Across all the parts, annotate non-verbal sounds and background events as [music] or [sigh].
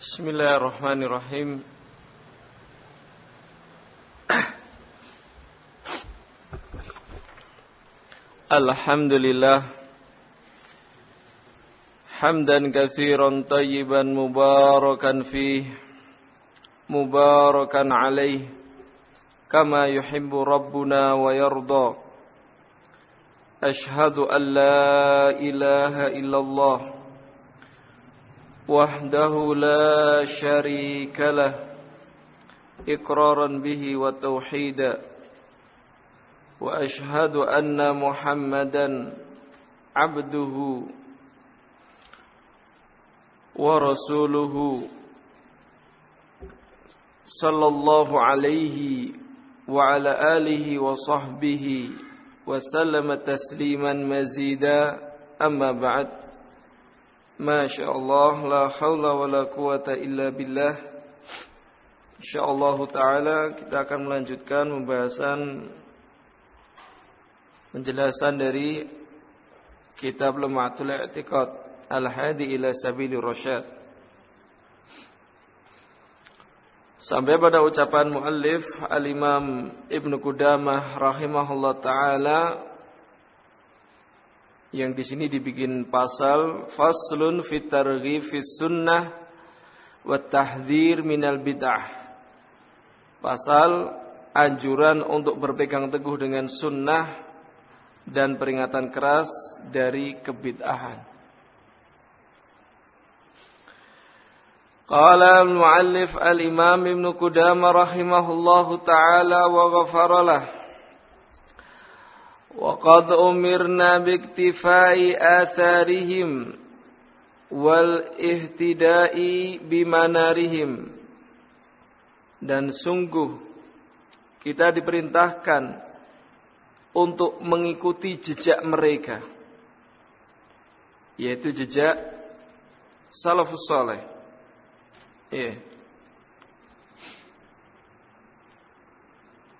بسم الله الرحمن الرحيم الحمد لله حمدا كثيرا طيبا مباركا فيه مباركا عليه كما يحب ربنا ويرضى أشهد أن لا إله إلا الله وحده لا شريك له إقرارا به وتوحيدا وأشهد أن محمدا عبده ورسوله صلى الله عليه وعلى آله وصحبه وسلم تسليما مزيدا. أما بعد Masya Allah La hawla wa la quwata illa billah. InsyaAllah ta'ala Kita akan melanjutkan Pembahasan Penjelasan dari Kitab Lema'atul I'tiqad Al-Hadi ila Sabili Rasyad. Sampai pada ucapan muallif Al-Imam Ibn Qudamah Rahimahullah Ta'ala yang di sini dibikin pasal faslun fit targhib fis sunnah wa tahdhir minal bid'ah. Pasal anjuran untuk berpegang teguh dengan sunnah dan peringatan keras dari kebid'ahan. Qala al-muallif al-Imam Ibn Qudamah rahimahullahu taala wa ghafara lahu وقد أمرنا باكتفاء آثارهم والاهتداء بمنارهم dan sungguh kita diperintahkan untuk mengikuti jejak mereka yaitu jejak salafus saleh yeah.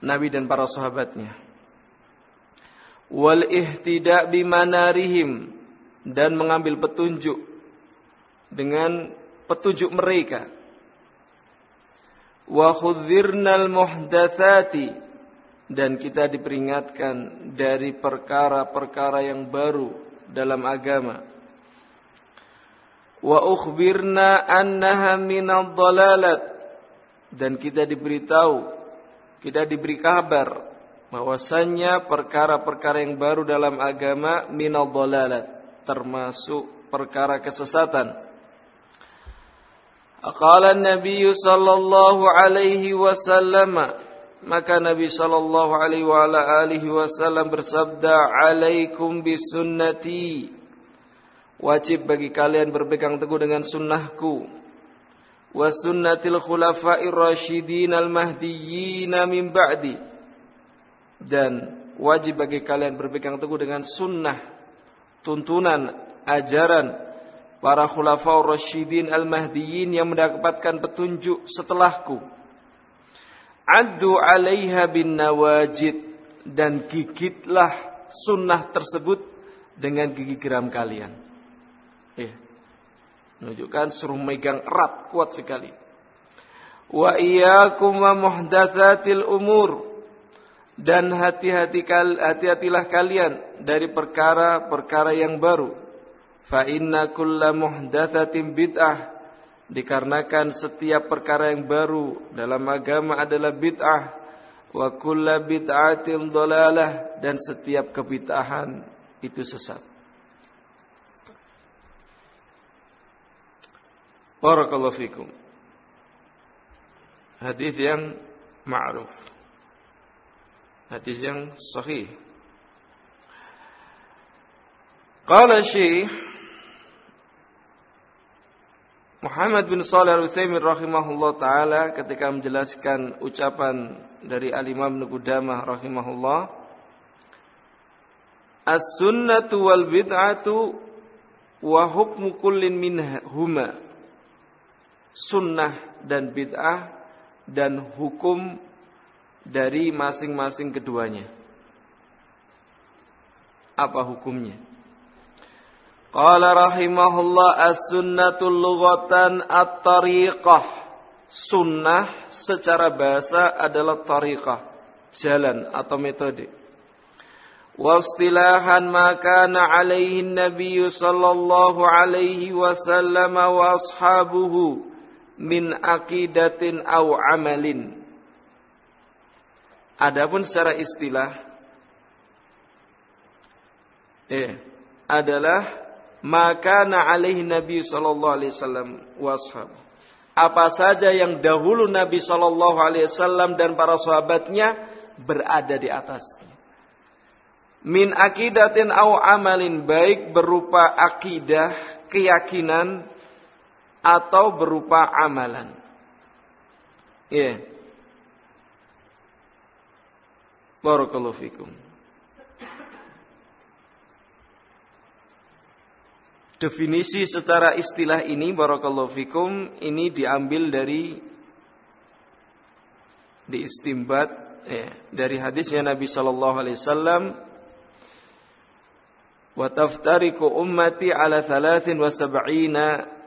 Nabi dan para sahabatnya wal ihtida bimanarihim dan mengambil petunjuk dengan petunjuk mereka. Wa khudzirnal muhdatsati dan kita diperingatkan dari perkara-perkara yang baru dalam agama. Wa ukhbirna annaha minadh dhalalat dan kita diberitahu kita diberi kabar bahwasannya perkara-perkara yang baru dalam agama minal termasuk perkara kesesatan. Aqala Nabi sallallahu alaihi wasallam maka Nabi sallallahu alaihi wasallam bersabda alaikum bisunnati. Wajib bagi kalian berpegang teguh dengan sunnahku. Wa sunnatil khulafa'ir rasyidin al mahdiyyin min ba'di dan wajib bagi kalian berpegang teguh dengan sunnah tuntunan ajaran para khulafaur rasyidin al-mahdiyyin yang mendapatkan petunjuk setelahku. Addu 'alaiha bin nawajid dan gigitlah sunnah tersebut dengan gigi geram kalian. Ya menunjukkan suruh megang erat kuat sekali. Wa iyyakum wa muhdatsatil umur dan hati-hati hati-hatilah kalian dari perkara-perkara yang baru. Fa inna kulla muhdatsatin bid'ah dikarenakan setiap perkara yang baru dalam agama adalah bid'ah wa kulla bid'atin dhalalah dan setiap kebid'ahan itu sesat. Barakallahu fikum. Hadis yang ma'ruf. Hadis yang sahih. Qala Syekh Muhammad bin Shalih Al-Utsaimin rahimahullah taala ketika menjelaskan ucapan dari Al-Imam Qudamah rahimahullah As-sunnatu wal bid'atu wa hukmu kullin minhuma Sunnah dan bid'ah dan hukum dari masing-masing keduanya. Apa hukumnya? Qala rahimahullah as-sunnatul lughatan at-tariqah. Sunnah secara bahasa adalah tariqah, jalan atau metode. Wastilahan maka na alaihi Nabi sallallahu alaihi wasallam wa ashabuhu min akidatin aw amalin. Adapun secara istilah eh adalah maka na alaihi Nabi sallallahu alaihi wasallam washab. Apa saja yang dahulu Nabi sallallahu alaihi wasallam dan para sahabatnya berada di atasnya. Min akidatin au amalin baik berupa akidah, keyakinan atau berupa amalan. Ya. Yeah. Barakallahu fikum. Definisi secara istilah ini barakallahu fikum ini diambil dari diistimbat ya, dari hadisnya Nabi sallallahu alaihi wasallam wa taftariku ummati ala 73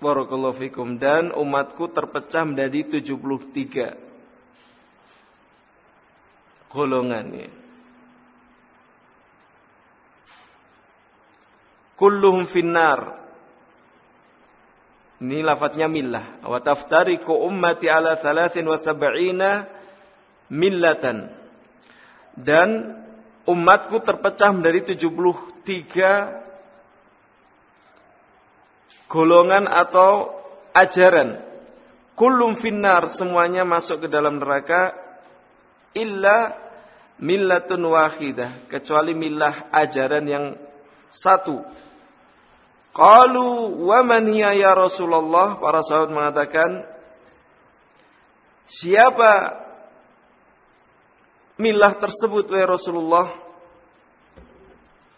Barakallahu fikum dan umatku terpecah menjadi 73 golongannya. Kulluhum finnar. Ini lafadznya millah. Wa taftariku ummati ala thalathin wa sab'ina millatan. Dan umatku terpecah menjadi 73 golongan atau ajaran. Kullum finnar semuanya masuk ke dalam neraka illa millatun wahidah kecuali millah ajaran yang satu. Qalu wa man hiya ya Rasulullah? Para sahabat mengatakan Siapa milah tersebut wahai Rasulullah?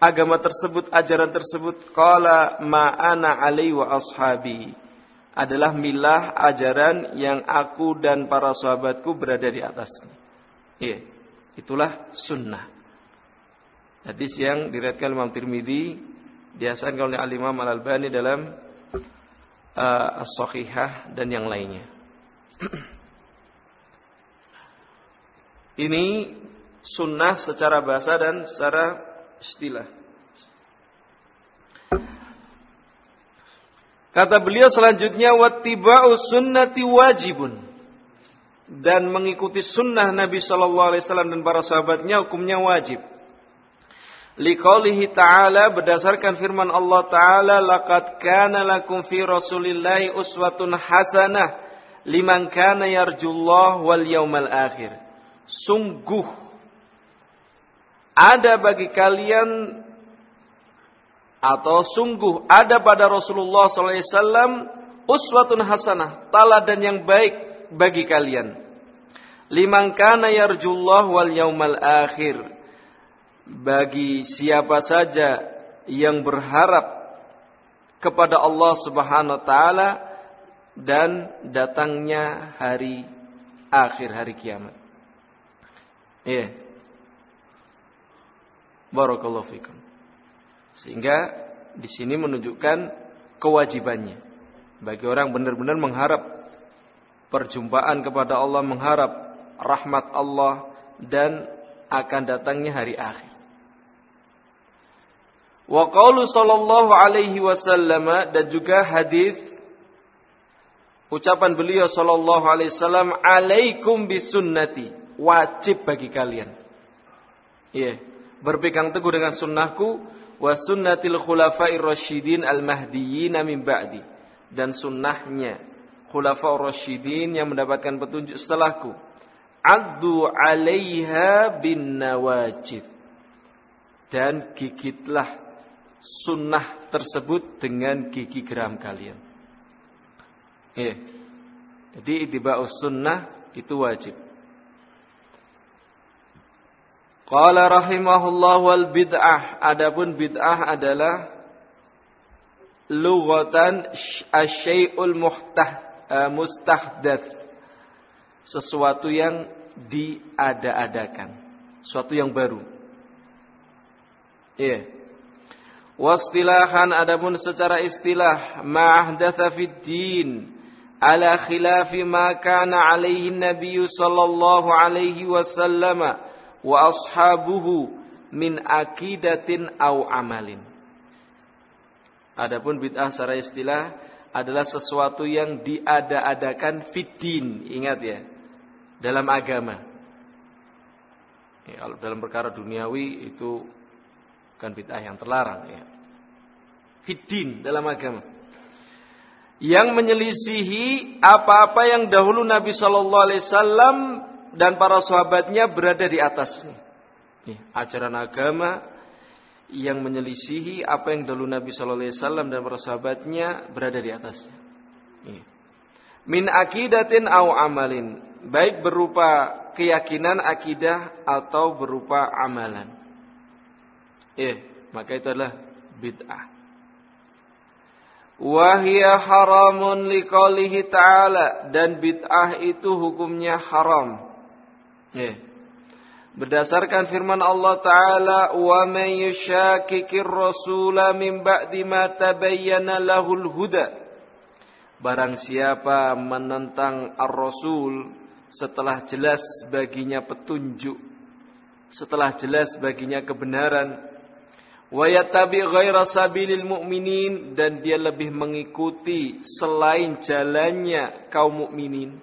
Agama tersebut, ajaran tersebut qala ma ana alai wa ashabi adalah milah ajaran yang aku dan para sahabatku berada di atasnya. Iya, itulah sunnah. Hadis yang diriatkan Imam Tirmidzi dihasankan oleh Al Imam Al Albani dalam uh, As-Sahihah dan yang lainnya. [clears throat] Ini sunnah secara bahasa dan secara istilah. Kata beliau selanjutnya wattiba'us sunnati wajibun dan mengikuti sunnah Nabi Shallallahu Alaihi Wasallam dan para sahabatnya hukumnya wajib. Liqaulihi ta'ala berdasarkan firman Allah ta'ala laqad kana lakum fi rasulillahi uswatun hasanah liman kana yarjullah wal yaumal akhir. Sungguh ada bagi kalian atau sungguh ada pada Rasulullah SAW uswatun hasanah, teladan yang baik bagi kalian liman kana yarjullah wal yaumal akhir bagi siapa saja yang berharap kepada Allah Subhanahu wa taala dan datangnya hari akhir hari kiamat. Ya. Yeah. Barakallahu fikum. Sehingga di sini menunjukkan kewajibannya bagi orang benar-benar mengharap perjumpaan kepada Allah, mengharap rahmat Allah dan akan datangnya hari akhir. Wa qaulu sallallahu alaihi wasallam dan juga hadis ucapan beliau sallallahu alaihi wasallam alaikum bisunnati wajib bagi kalian. Iya, yeah. Berpegang teguh dengan sunnahku wa sunnatil khulafair rasyidin al mahdiyyin min ba'di dan sunnahnya khulafaur rasyidin yang mendapatkan petunjuk setelahku Addu 'alaiha bin nawajid. Dan gigitlah sunnah tersebut dengan gigi geram kalian. Eh, jadi itiba'us sunnah itu wajib. Qala rahimahullah wal bid'ah. Adapun bid'ah adalah lughatan asyai'ul muhtah, uh, mustahdats sesuatu yang diada-adakan, suatu yang baru. Iya. Yeah. Wastilahan adapun secara istilah ma'ahdatha fid din ala khilafi ma kana alaihi Nabi sallallahu alaihi wasallam wa ashabuhu min akidatin au amalin. Adapun bid'ah secara istilah adalah sesuatu yang diada-adakan fiddin, ingat ya, dalam agama. Ya, dalam perkara duniawi itu bukan bid'ah yang terlarang ya. Fiddin dalam agama. Yang menyelisihi apa-apa yang dahulu Nabi Shallallahu Alaihi Wasallam dan para sahabatnya berada di atasnya. Nih, ajaran agama yang menyelisihi apa yang dahulu Nabi Shallallahu Alaihi Wasallam dan para sahabatnya berada di atasnya. Min akidatin au amalin, baik berupa keyakinan akidah atau berupa amalan. Eh, maka itu adalah bid'ah. Wahia haramun liqalihi ta'ala dan bid'ah itu hukumnya haram. Eh. Berdasarkan firman Allah Ta'ala Wa man yushakikir rasula min ba'di ma tabayyana lahul huda Barang siapa menentang ar-rasul Setelah jelas baginya petunjuk Setelah jelas baginya kebenaran wa yattabi ghaira sabilil mu'minin dan dia lebih mengikuti selain jalannya kaum mukminin.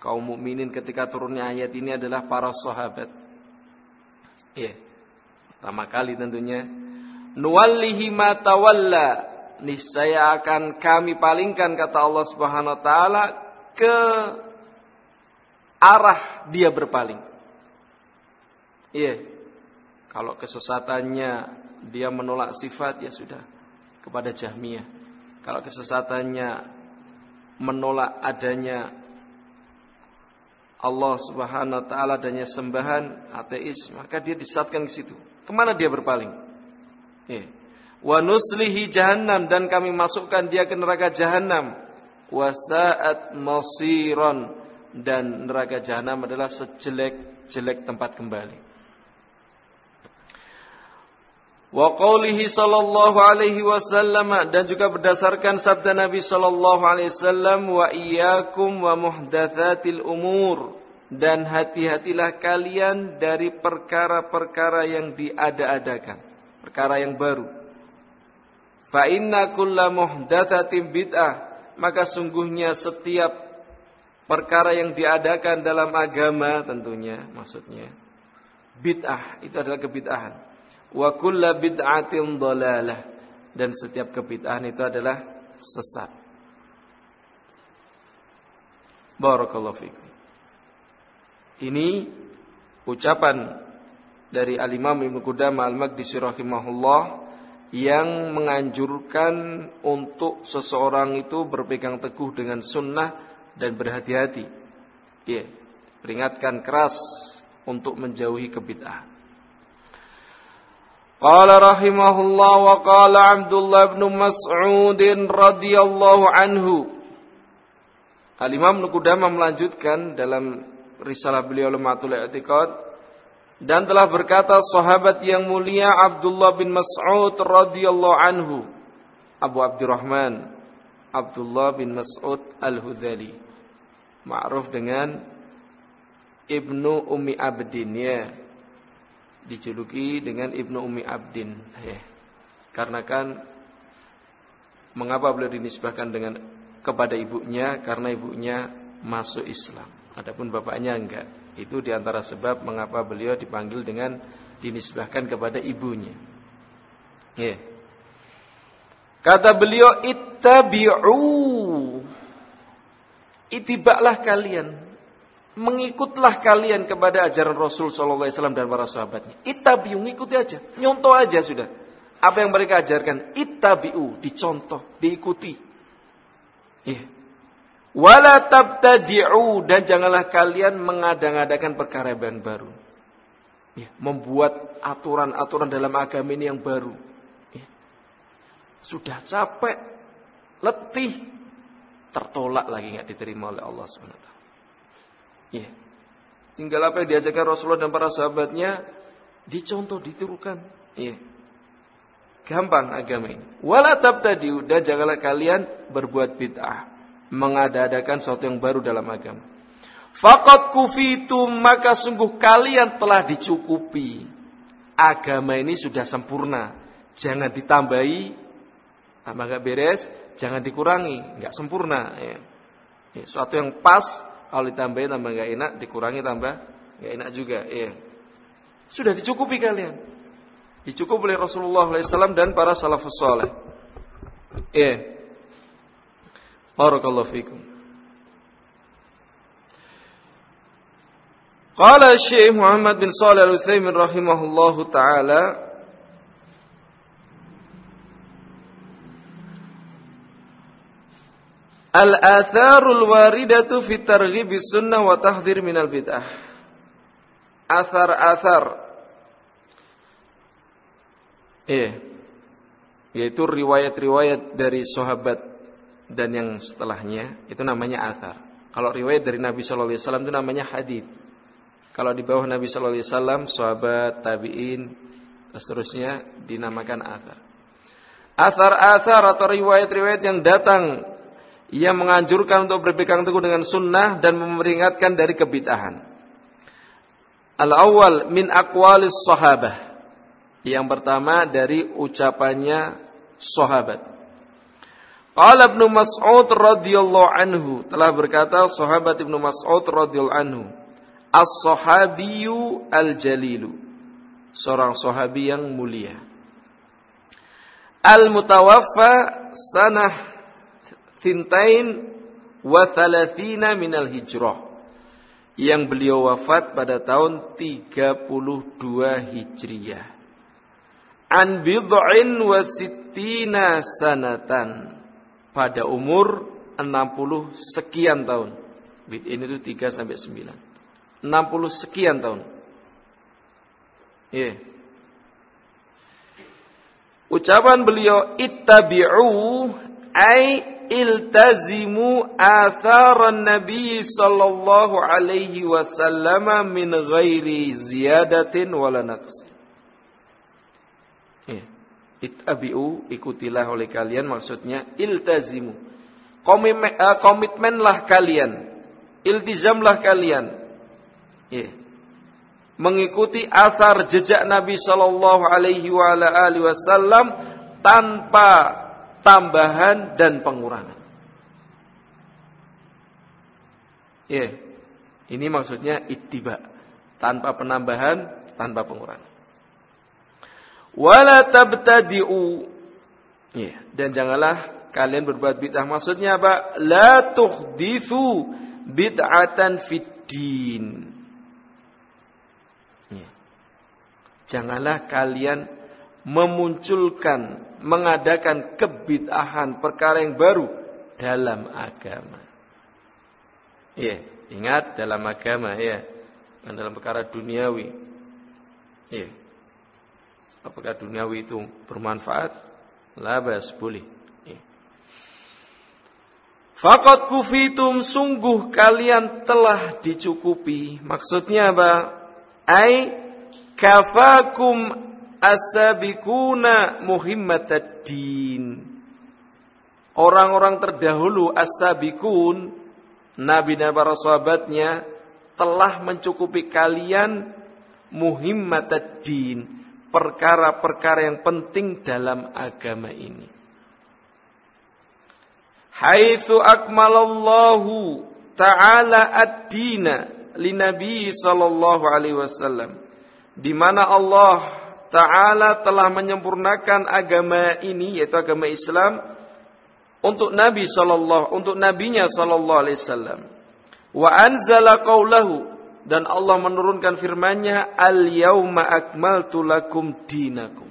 Kaum mukminin ketika turunnya ayat ini adalah para sahabat. Ya. Pertama kali tentunya nuwallihi ma tawalla niscaya akan kami palingkan kata Allah Subhanahu wa taala ke arah dia berpaling. Iya. Kalau kesesatannya dia menolak sifat ya sudah kepada Jahmiyah. Kalau kesesatannya menolak adanya Allah Subhanahu wa taala adanya sembahan ateis, maka dia disatkan ke situ. Ke mana dia berpaling? Ya. Wa nuslihi jahannam dan kami masukkan dia ke neraka jahannam. Wa sa'at masiran dan neraka jahanam adalah sejelek-jelek tempat kembali. Wa qawlihi sallallahu alaihi wasallam dan juga berdasarkan sabda Nabi sallallahu alaihi wasallam wa iyyakum wa muhdatsatil umur dan hati-hatilah kalian dari perkara-perkara yang diada-adakan, perkara yang baru. Fa inna kulla muhdatsatin bid'ah, maka sungguhnya setiap perkara yang diadakan dalam agama tentunya maksudnya bid'ah itu adalah kebid'ahan wa kulla bid'atin dhalalah dan setiap kebid'ahan itu adalah sesat. Barakallahu fikum. Ini ucapan dari Al-Imam Ibnu Qudamah Al-Maqdisi rahimahullah yang menganjurkan untuk seseorang itu berpegang teguh dengan sunnah dan berhati-hati. Ya, peringatkan keras untuk menjauhi kebid'ahan. قال رحمه الله وقال عبد الله بن مسعود رضي الله عنه Al-Imam Nukudama melanjutkan dalam risalah beliau Lematul I'tiqad dan telah berkata sahabat yang mulia Abdullah bin Mas'ud radhiyallahu anhu Abu Abdurrahman Abdullah bin Mas'ud Al-Hudzali ma'ruf dengan Ibnu Ummi Abdin ya dijuluki dengan Ibnu Umi Abdin ya. Karena kan mengapa beliau dinisbahkan dengan kepada ibunya karena ibunya masuk Islam. Adapun bapaknya enggak. Itu di antara sebab mengapa beliau dipanggil dengan dinisbahkan kepada ibunya. Ya. Kata beliau ittabi'u. Itibaklah kalian mengikutlah kalian kepada ajaran Rasul Shallallahu Alaihi Wasallam dan para sahabatnya. Itabiu, ikuti aja, nyontoh aja sudah. Apa yang mereka ajarkan, itabiu, dicontoh, diikuti. Yeah. Wala tabtadi'u dan janganlah kalian mengadang-adakan perkara yang baru. Ya, membuat aturan-aturan dalam agama ini yang baru. Ya. Sudah capek, letih, tertolak lagi nggak diterima oleh Allah Subhanahu Ya. tinggal apa yang diajarkan Rasulullah dan para sahabatnya dicontoh, ditirukan. Iya. Gampang agama ini. Wala tabtadiu dan janganlah kalian berbuat bid'ah, mengada-adakan sesuatu yang baru dalam agama. Fakat kufitum maka sungguh kalian telah dicukupi. Agama ini sudah sempurna. Jangan ditambahi, tambah beres, jangan dikurangi, nggak sempurna. Ya. Ya, suatu yang pas, kalau ditambahi tambah nggak enak, dikurangi tambah nggak enak juga. Ya. Sudah dicukupi kalian. Dicukupi oleh Rasulullah SAW dan para salafus saleh. Ya. Barakallahu fikum. Qala Syekh Muhammad bin Shalih Al-Utsaimin rahimahullahu taala Al-atharul waridatu fi targhib sunnah wa tahdhir minal bid'ah. Athar-athar Iya. Yaitu riwayat-riwayat dari sahabat dan yang setelahnya itu namanya athar. Kalau riwayat dari Nabi sallallahu alaihi wasallam itu namanya hadis. Kalau di bawah Nabi Shallallahu Alaihi Wasallam, sahabat, tabiin, seterusnya dinamakan athar. Athar-athar atau riwayat-riwayat yang datang yang menganjurkan untuk berpegang teguh dengan sunnah dan memperingatkan dari kebitahan. Al-awwal min aqwalis sahabah. Yang pertama dari ucapannya sahabat. Qala Ibnu Mas'ud radhiyallahu anhu telah berkata sahabat Ibnu Mas'ud radhiyallahu anhu As-sahabiyu al-jalilu. Seorang sahabi yang mulia. Al-mutawaffa sanah thintain wa thalathina minal hijrah. Yang beliau wafat pada tahun 32 Hijriyah. An bid'in wa sittina sanatan. Pada umur 60 sekian tahun. Bid'in itu 3 sampai 9. 60 sekian tahun. Yeah. Ucapan beliau ittabi'u ay iltazimu atharan nabi sallallahu alaihi wasallam min ghairi ziyadatin wala naqs. Yeah. Ittabi'u ikutilah oleh kalian maksudnya iltazimu. Eh, komitmenlah kalian. Iltizamlah kalian Ya. Mengikuti asar jejak Nabi Shallallahu Alaihi Wasallam tanpa tambahan dan pengurangan. Ya, ini maksudnya ittiba, tanpa penambahan, tanpa pengurangan. Wala tabtadi'u. Ya, dan janganlah kalian berbuat bid'ah. Maksudnya apa? La tuhdithu bid'atan fid din. Janganlah kalian memunculkan, mengadakan kebid'ahan perkara yang baru dalam agama. Iya, ingat dalam agama ya, dan dalam perkara duniawi. Iya. Apakah duniawi itu bermanfaat? Labas boleh. Iya. Fakat kufitum sungguh kalian telah dicukupi. Maksudnya apa? Ai kafakum as-sabiquna. Orang-orang terdahulu as-sabiqun nabi dan para sahabatnya telah mencukupi kalian muhimmatad-din, perkara-perkara yang penting dalam agama ini. Haitsu akmalallahu ta'ala ad-dina li nabi sallallahu alaihi wasallam di mana Allah Ta'ala telah menyempurnakan agama ini yaitu agama Islam untuk Nabi sallallahu untuk nabinya sallallahu alaihi wasallam. Wa anzala qaulahu dan Allah menurunkan firman-Nya al yauma akmaltu lakum dinakum.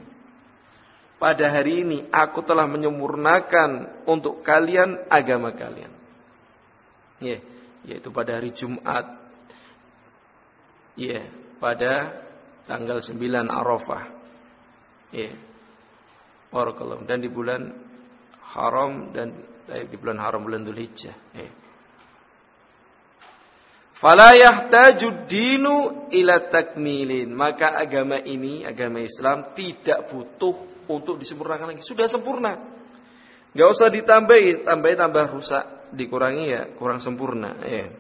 Pada hari ini aku telah menyempurnakan untuk kalian agama kalian. Ya, yaitu pada hari Jumat. Ya, pada tanggal 9 Arafah. Ya. Dan di bulan haram dan eh, di bulan haram bulan Dzulhijjah. Ya. Fala yahtaju dinu ila takmilin. Maka agama ini, agama Islam tidak butuh untuk disempurnakan lagi. Sudah sempurna. Gak usah ditambahi, tambahi tambah rusak, dikurangi ya kurang sempurna. Ya.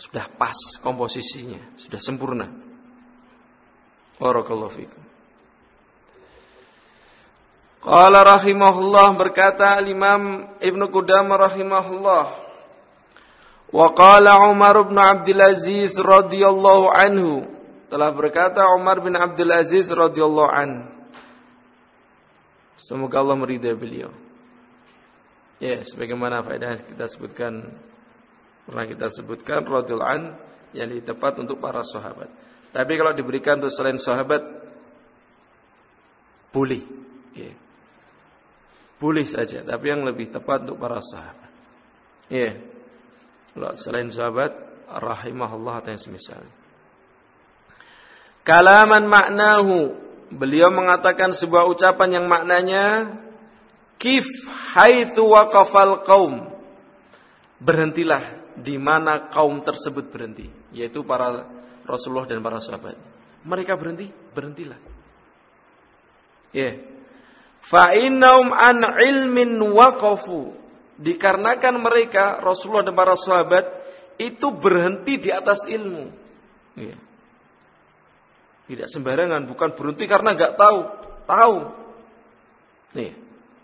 Sudah pas komposisinya, sudah sempurna. Barakallahu fikum. Qala rahimahullah berkata Imam Ibnu Qudamah rahimahullah Wa qala Umar bin Abdul Aziz radhiyallahu anhu telah berkata Umar bin Abdul Aziz radhiyallahu an. Semoga Allah meridai beliau. Ya sebagaimana faedah kita sebutkan pernah kita sebutkan radhiyallahu an yang tepat untuk para sahabat tapi kalau diberikan untuk selain sahabat boleh ya boleh saja, tapi yang lebih tepat untuk para sahabat. Ya. Yeah. selain sahabat rahimahullah yang semisal. Kalaman maknahu Beliau mengatakan sebuah ucapan yang maknanya Kif haitsu waqafal qaum Berhentilah di mana kaum tersebut berhenti Yaitu para Rasulullah dan para sahabat Mereka berhenti, berhentilah Ya yeah. Fa'innaum an ilmin waqafu. Dikarenakan mereka Rasulullah dan para sahabat itu berhenti di atas ilmu. Ya. Tidak sembarangan, bukan berhenti karena nggak tahu, tahu. Nih,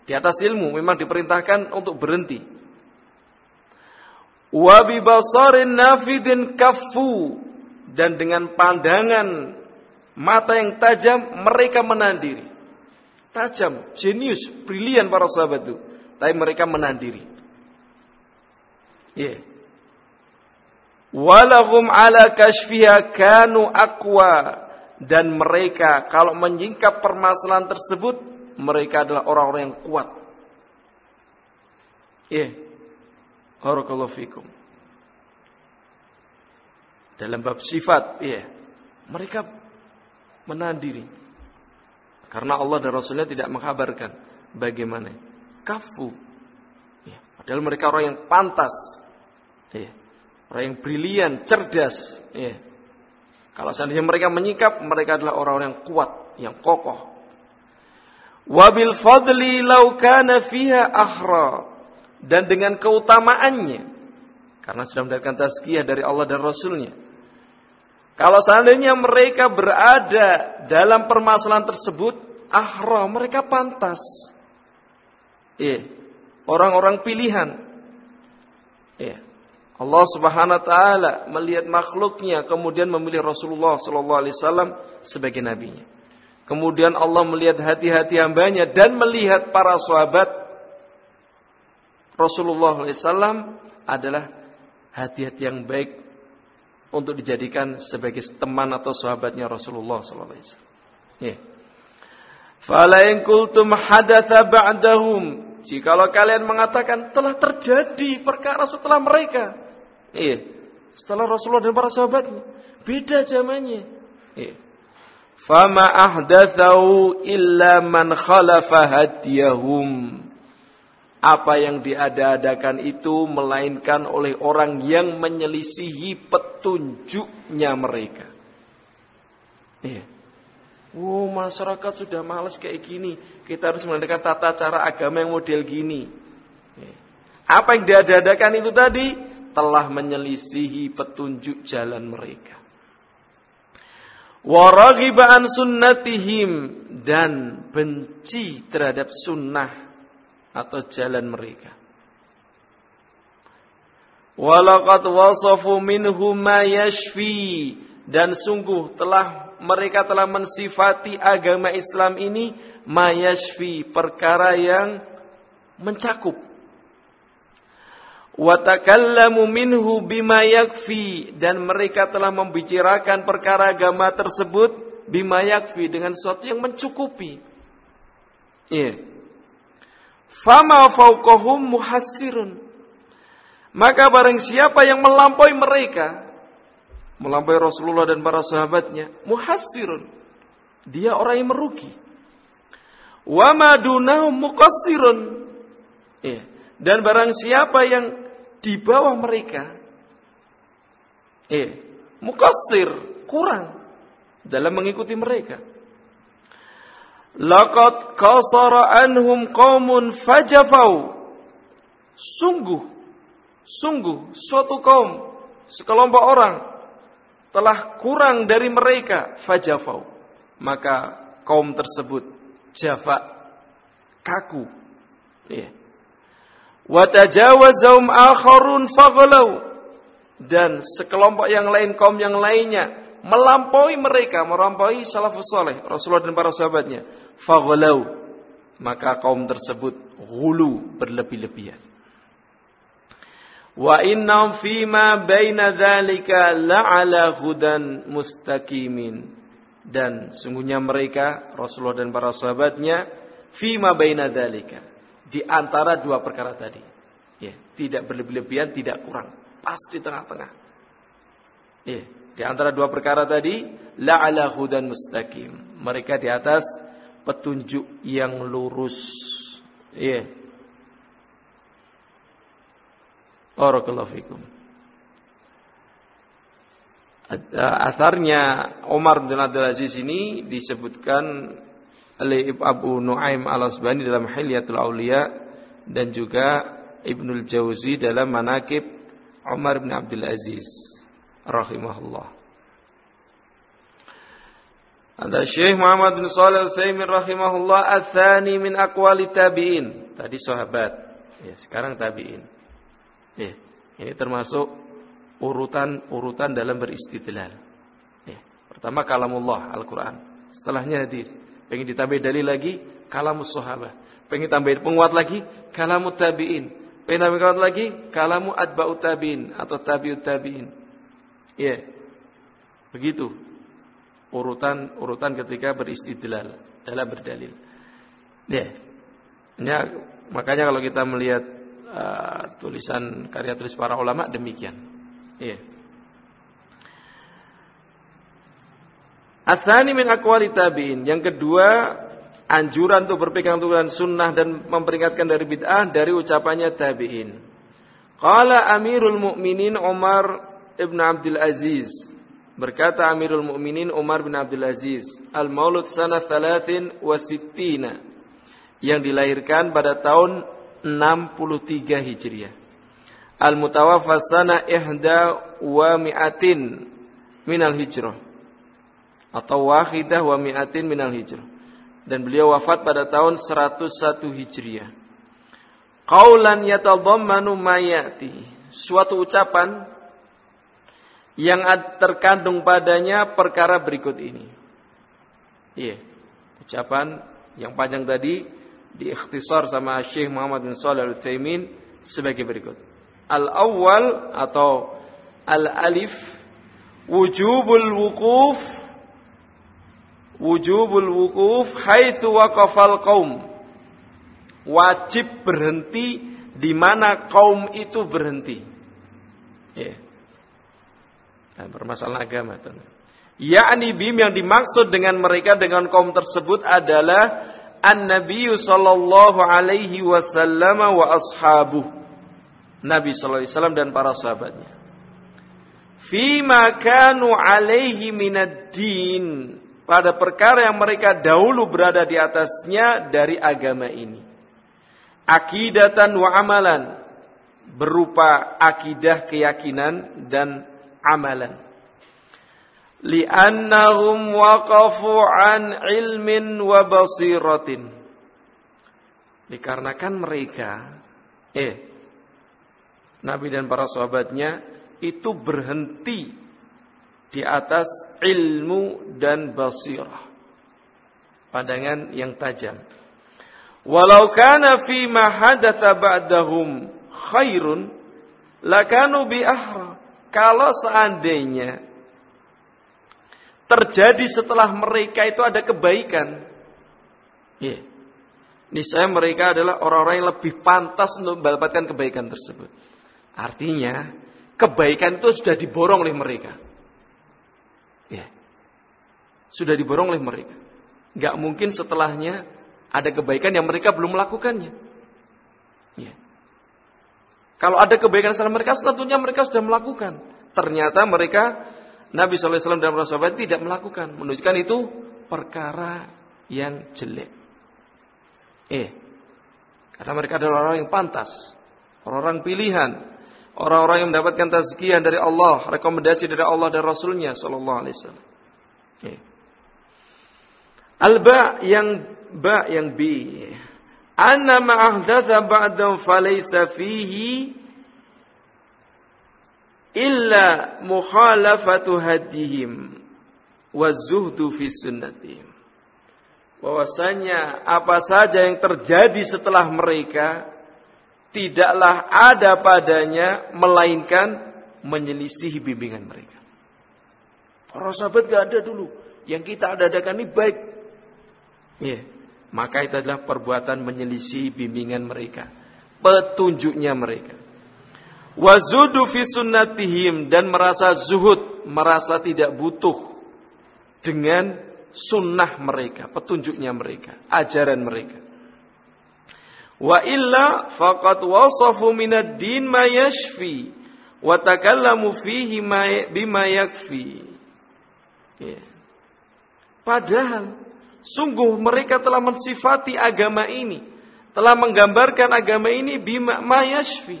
di atas ilmu memang diperintahkan untuk berhenti. Wabi basarin nafidin kafu dan dengan pandangan mata yang tajam mereka menandiri tajam, jenius, brilian para sahabat itu. Tapi mereka menandiri. Ya. Yeah. Walahum ala kashfiha kanu akwa dan mereka kalau menyingkap permasalahan tersebut mereka adalah orang-orang yang kuat. Ya. Yeah. Barakallahu fikum. Dalam bab sifat, ya. Mereka menandiri. Karena Allah dan Rasulnya tidak mengkabarkan bagaimana. Kafu. Ya, padahal mereka orang yang pantas. Ya, orang yang brilian, cerdas. Ya. Kalau seandainya mereka menyikap, mereka adalah orang-orang yang kuat, yang kokoh. Wabil fadli laukana fiha ahra. Dan dengan keutamaannya. Karena sudah mendapatkan tazkiyah dari Allah dan Rasulnya. Kalau seandainya mereka berada dalam permasalahan tersebut, ahra, mereka pantas. Iya. Orang-orang pilihan. Iya. Allah Subhanahu wa taala melihat makhluknya kemudian memilih Rasulullah sallallahu alaihi wasallam sebagai nabinya. Kemudian Allah melihat hati-hati hambanya dan melihat para sahabat Rasulullah SAW adalah hati-hati yang baik untuk dijadikan sebagai teman atau sahabatnya Rasulullah sallallahu alaihi wasallam. Ya. Fala in kultum hadatha ba'dahum. Jikalau kalian mengatakan telah terjadi perkara setelah mereka. Iya. Setelah Rasulullah dan para sahabatnya. Beda zamannya. Iya. Fama ahdathahu illa man khalafa hadiyahum apa yang diada-adakan itu melainkan oleh orang yang menyelisihi petunjuknya mereka. Iya. Oh, masyarakat sudah males kayak gini. Kita harus mengadakan tata cara agama yang model gini. Iya. Apa yang diada-adakan itu tadi telah menyelisihi petunjuk jalan mereka. Waragibaan sunnatihim dan benci terhadap sunnah atau jalan mereka. Walaqad wasafu minhu ma yashfi dan sungguh telah mereka telah mensifati agama Islam ini ma yashfi perkara yang mencakup Watakallamu minhu bima yakfi dan mereka telah membicarakan perkara agama tersebut bima yakfi dengan sesuatu yang mencukupi. Iya. Yeah fama fauqahum muhassirun. Maka barang siapa yang melampaui mereka, melampaui Rasulullah dan para sahabatnya, muhassirun. Dia orang yang merugi. Wa madunahum muqassirun. Ya. Dan barang siapa yang di bawah mereka, Eh, mukassir, kurang dalam mengikuti mereka. Laqad kasara anhum qaumun fajafau. Sungguh, sungguh suatu kaum, sekelompok orang telah kurang dari mereka fajafau. Maka kaum tersebut jafa kaku. Ya. Wa tajawazahum akharun faghalau dan sekelompok yang lain kaum yang lainnya melampaui mereka melampaui salafus saleh Rasulullah dan para sahabatnya. Faghalau maka kaum tersebut hulu berlebih-lebihan. Wa innahum fima baina dzalika la'ala hudan mustaqimin. Dan sungguhnya mereka Rasulullah dan para sahabatnya fima baina dzalika di antara dua perkara tadi. Ya tidak berlebih-lebihan tidak kurang. Pas di tengah-tengah. Ya, di antara dua perkara tadi, la'ala hudan mustaqim. Mereka di atas petunjuk yang lurus. Iya. Barakallahu fikum. Atharnya Umar bin Abdul Aziz ini disebutkan oleh Abu Nuaim al-Asbani dalam Hilyatul Aulia dan juga Ibnul Jauzi dalam Manakib Umar bin Abdul Aziz rahimahullah. Ada Syekh Muhammad bin Shalih Al-Utsaimin rahimahullah ats-tsani min aqwali tabi'in. Tadi sahabat, ya sekarang tabi'in. Ya, ini termasuk urutan-urutan dalam beristidlal. Ya, pertama kalamullah Al-Qur'an, setelahnya hadis. Pengen ditambah dalil lagi, kalamus sahabat. Pengen tambahin penguat lagi, kalamut tabi'in. Pengen lagi kalamu adba'ut tabi'in atau tabi'ut tabi'in. Iya. Yeah. Begitu. Urutan urutan ketika beristidlal dalam berdalil. Ya. Yeah. makanya kalau kita melihat uh, tulisan karya tulis para ulama demikian. Iya. Yeah. Asani min aqwali tabi'in. Yang kedua, anjuran untuk berpegang teguh sunnah dan memperingatkan dari bid'ah dari ucapannya tabi'in. Qala Amirul Mukminin Umar ibn Abdul Aziz berkata Amirul Mukminin Umar bin Abdul Aziz al-Maulud sana thalathin wa sittina yang dilahirkan pada tahun 63 Hijriah. Al-mutawaffa sana ihda wa mi'atin minal hijrah atau wahidah wa mi'atin minal hijrah dan beliau wafat pada tahun 101 Hijriah. Qaulan yatadhammanu mayati. Suatu ucapan yang terkandung padanya perkara berikut ini. Iya. Ucapan yang panjang tadi diikhtisar sama Syekh Muhammad bin Shalih Al-Utsaimin sebagai berikut. Al-awwal atau al-alif wujubul wukuf wujubul wukuf haitsu waqafal qaum. Wajib berhenti di mana kaum itu berhenti. Ya. Nah, permasalahan agama Yakni bim yang dimaksud dengan mereka dengan kaum tersebut adalah An-Nabi sallallahu alaihi wasallam wa ashabuh. Nabi sallallahu alaihi wasallam dan para sahabatnya. Fima kanu alaihi minad din pada perkara yang mereka dahulu berada di atasnya dari agama ini. Akidatan wa amalan berupa akidah keyakinan dan amalan. Li'annahum waqafu an ilmin wa basiratin. Dikarenakan mereka eh Nabi dan para sahabatnya itu berhenti di atas ilmu dan basirah. Pandangan yang tajam. Walau kana fi ma hadatha ba'dahum khairun lakanu bi ahra. Kalau seandainya terjadi setelah mereka itu ada kebaikan. Ya. Yeah. saya mereka adalah orang-orang yang lebih pantas untuk mendapatkan kebaikan tersebut. Artinya, kebaikan itu sudah diborong oleh mereka. Ya. Sudah diborong oleh mereka. Gak mungkin setelahnya ada kebaikan yang mereka belum melakukannya. Ya. Kalau ada kebaikan setelah mereka, tentunya mereka sudah melakukan. Ternyata mereka Nabi SAW dan para sahabat tidak melakukan, menunjukkan itu perkara yang jelek. Eh, karena mereka adalah orang yang pantas, orang-orang pilihan, orang-orang yang mendapatkan tazkiyah dari Allah, rekomendasi dari Allah dan Rasulnya Sallallahu Alaihi Wasallam. Eh. Al-ba yang ba yang b. Anna ma'ahdatha ba'dan falaysa fihi illa mukhalafatu hadihim wa zuhdu fi sunnatihim. Bahwasanya apa saja yang terjadi setelah mereka tidaklah ada padanya melainkan menyelisih bimbingan mereka. Para sahabat gak ada dulu. Yang kita ada-adakan ini baik. Ya, maka itu adalah perbuatan menyelisih bimbingan mereka. Petunjuknya mereka. Wazudu fi sunnatihim dan merasa zuhud, merasa tidak butuh dengan sunnah mereka, petunjuknya mereka, ajaran mereka. Wa illa faqad wasafu minad din ma yashfi wa takallamu fihi bima yakfi. Ya. Padahal sungguh mereka telah mensifati agama ini, telah menggambarkan agama ini bima ma yashfi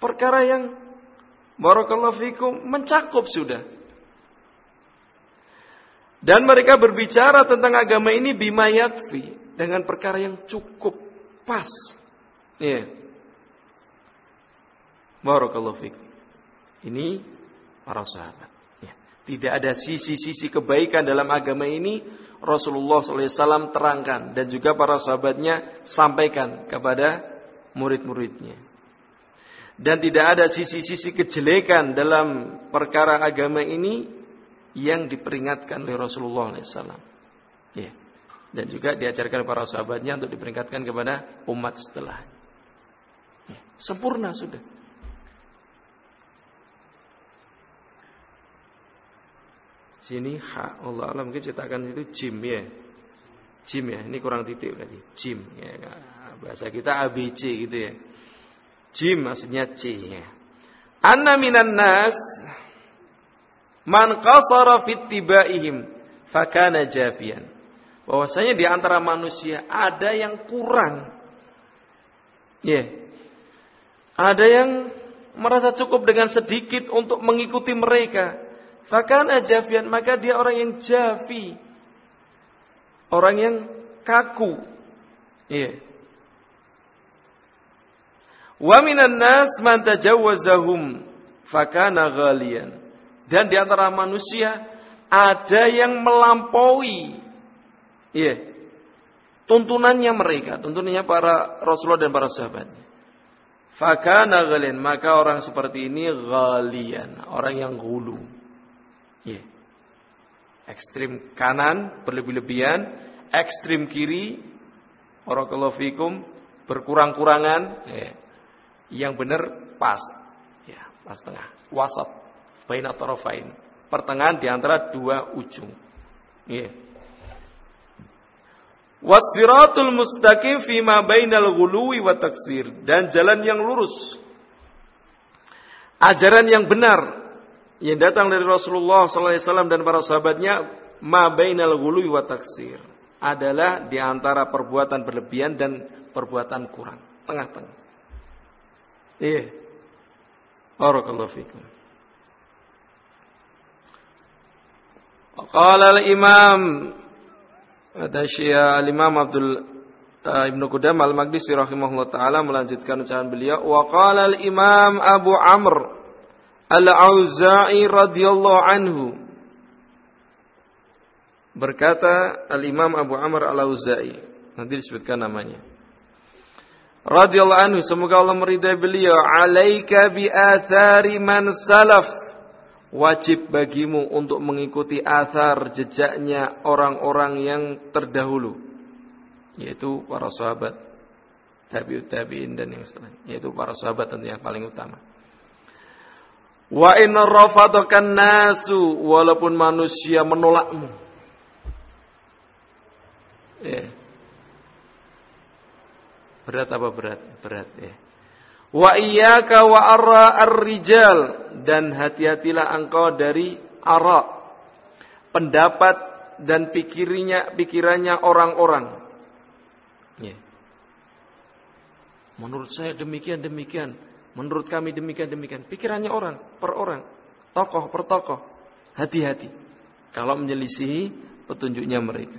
perkara yang barakallahu fikum mencakup sudah. Dan mereka berbicara tentang agama ini bima yakfi dengan perkara yang cukup pas. Ya. Yeah. Fikum. Ini para sahabat. Ya. Tidak ada sisi-sisi kebaikan dalam agama ini Rasulullah SAW terangkan dan juga para sahabatnya sampaikan kepada murid-muridnya dan tidak ada sisi-sisi kejelekan dalam perkara agama ini yang diperingatkan oleh Rasulullah SAW. Ya. Dan juga diajarkan para sahabatnya untuk diperingatkan kepada umat setelah. Ya. Sempurna sudah. Sini ha Allah alam mungkin cetakan itu jim ya. Jim ya, ini kurang titik berarti. Jim ya. Bahasa kita ABC gitu ya. Jim maksudnya C ya. Anna minan nas man qasara fit tibaihim fakana jafian. Bahwasanya di antara manusia ada yang kurang. Ya. Ada yang merasa cukup dengan sedikit untuk mengikuti mereka. Fakana jafian, maka dia orang yang jafi. Orang yang kaku. Iya. Wa nas man tajawwazahum fakana ghaliyan. Dan di antara manusia ada yang melampaui iya tuntunannya mereka, tuntunannya para Rasulullah dan para sahabatnya. Fakana ghaliyan, maka orang seperti ini ghaliyan, orang yang gulu. Iya. Ekstrim kanan berlebih-lebihan, ekstrim kiri, barakallahu berkurang-kurangan, ya yang benar pas. Ya pas tengah. Wasat baina tarafain. Pertengahan di antara dua ujung. Ya wasiratul mustaqim fi ma bainal ghuluwi wa taksir. Dan jalan yang lurus. Ajaran yang benar yang datang dari Rasulullah SAW dan para sahabatnya ma bainal ghuluwi wa taksir adalah di antara perbuatan berlebihan dan perbuatan kurang tengah-tengah Iya. Barakallahu fikum. Qala al-Imam ada Syekh al-Imam Abdul uh, Ibnu Qudam al-Maqdisi rahimahullah taala melanjutkan ucapan beliau wa qala al-Imam Abu Amr al-Auza'i radhiyallahu anhu. Berkata al-Imam Abu Amr al-Auza'i. Nanti disebutkan namanya. Radhiyallahu anhu semoga Allah meridai beliau. Alaika bi athari man salaf. Wajib bagimu untuk mengikuti athar jejaknya orang-orang yang terdahulu. Yaitu para sahabat. Tabiut tabiin dan yang setelahnya. Yaitu para sahabat tentu yang paling utama wa in rafadakan nasu walaupun manusia menolakmu ya Berat apa berat? Berat ya. Wa iyyaka wa arra ar-rijal dan hati-hatilah engkau dari ara pendapat dan pikirnya pikirannya orang-orang. Ya. Menurut saya demikian demikian, menurut kami demikian demikian. Pikirannya orang per orang, tokoh per tokoh. Hati-hati kalau menyelisihi petunjuknya mereka.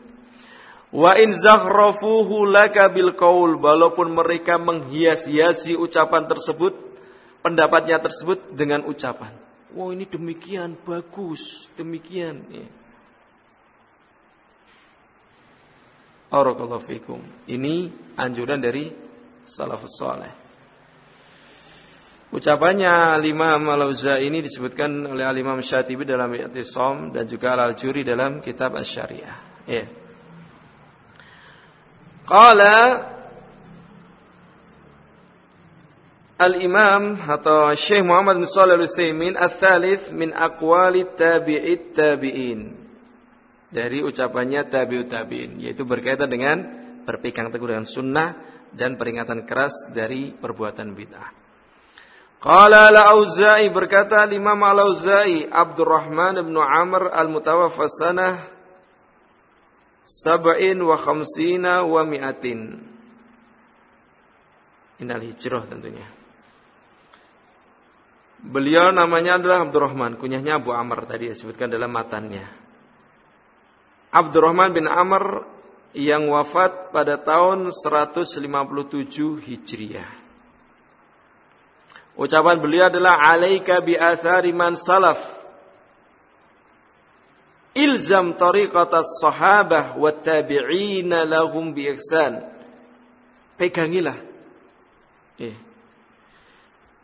Wa in zakhrafuhu laka bil qaul walaupun mereka menghias-hiasi ucapan tersebut, pendapatnya tersebut dengan ucapan. Wow, ini demikian bagus, demikian. Ya. Ini anjuran dari salafus saleh. Ucapannya Imam Al-Auza'i ini disebutkan oleh Al-Imam Syatibi dalam I'tisam dan juga Al-Juri dalam kitab Asy-Syariah. Ya. Qala Al-Imam atau Syekh Muhammad bin Shalih Al-Utsaimin ats-tsalits min aqwali tabi'it tabi'in. Dari ucapannya tabi'ut tabi'in yaitu berkaitan dengan berpegang teguh dengan sunnah dan peringatan keras dari perbuatan bid'ah. Qala al-Auza'i berkata Imam al-Auza'i Abdurrahman bin Amr al-Mutawaffa sanah sab'in wa khamsina wa mi'atin. Inal hijrah tentunya. Beliau namanya adalah Abdurrahman, kunyahnya Abu Amr tadi disebutkan dalam matannya. Abdurrahman bin Amr yang wafat pada tahun 157 Hijriah. Ucapan beliau adalah alaika bi athari man salaf ilzam tariqatas sahabah wa tabi'ina lahum bi ihsan. Pegangilah. Eh.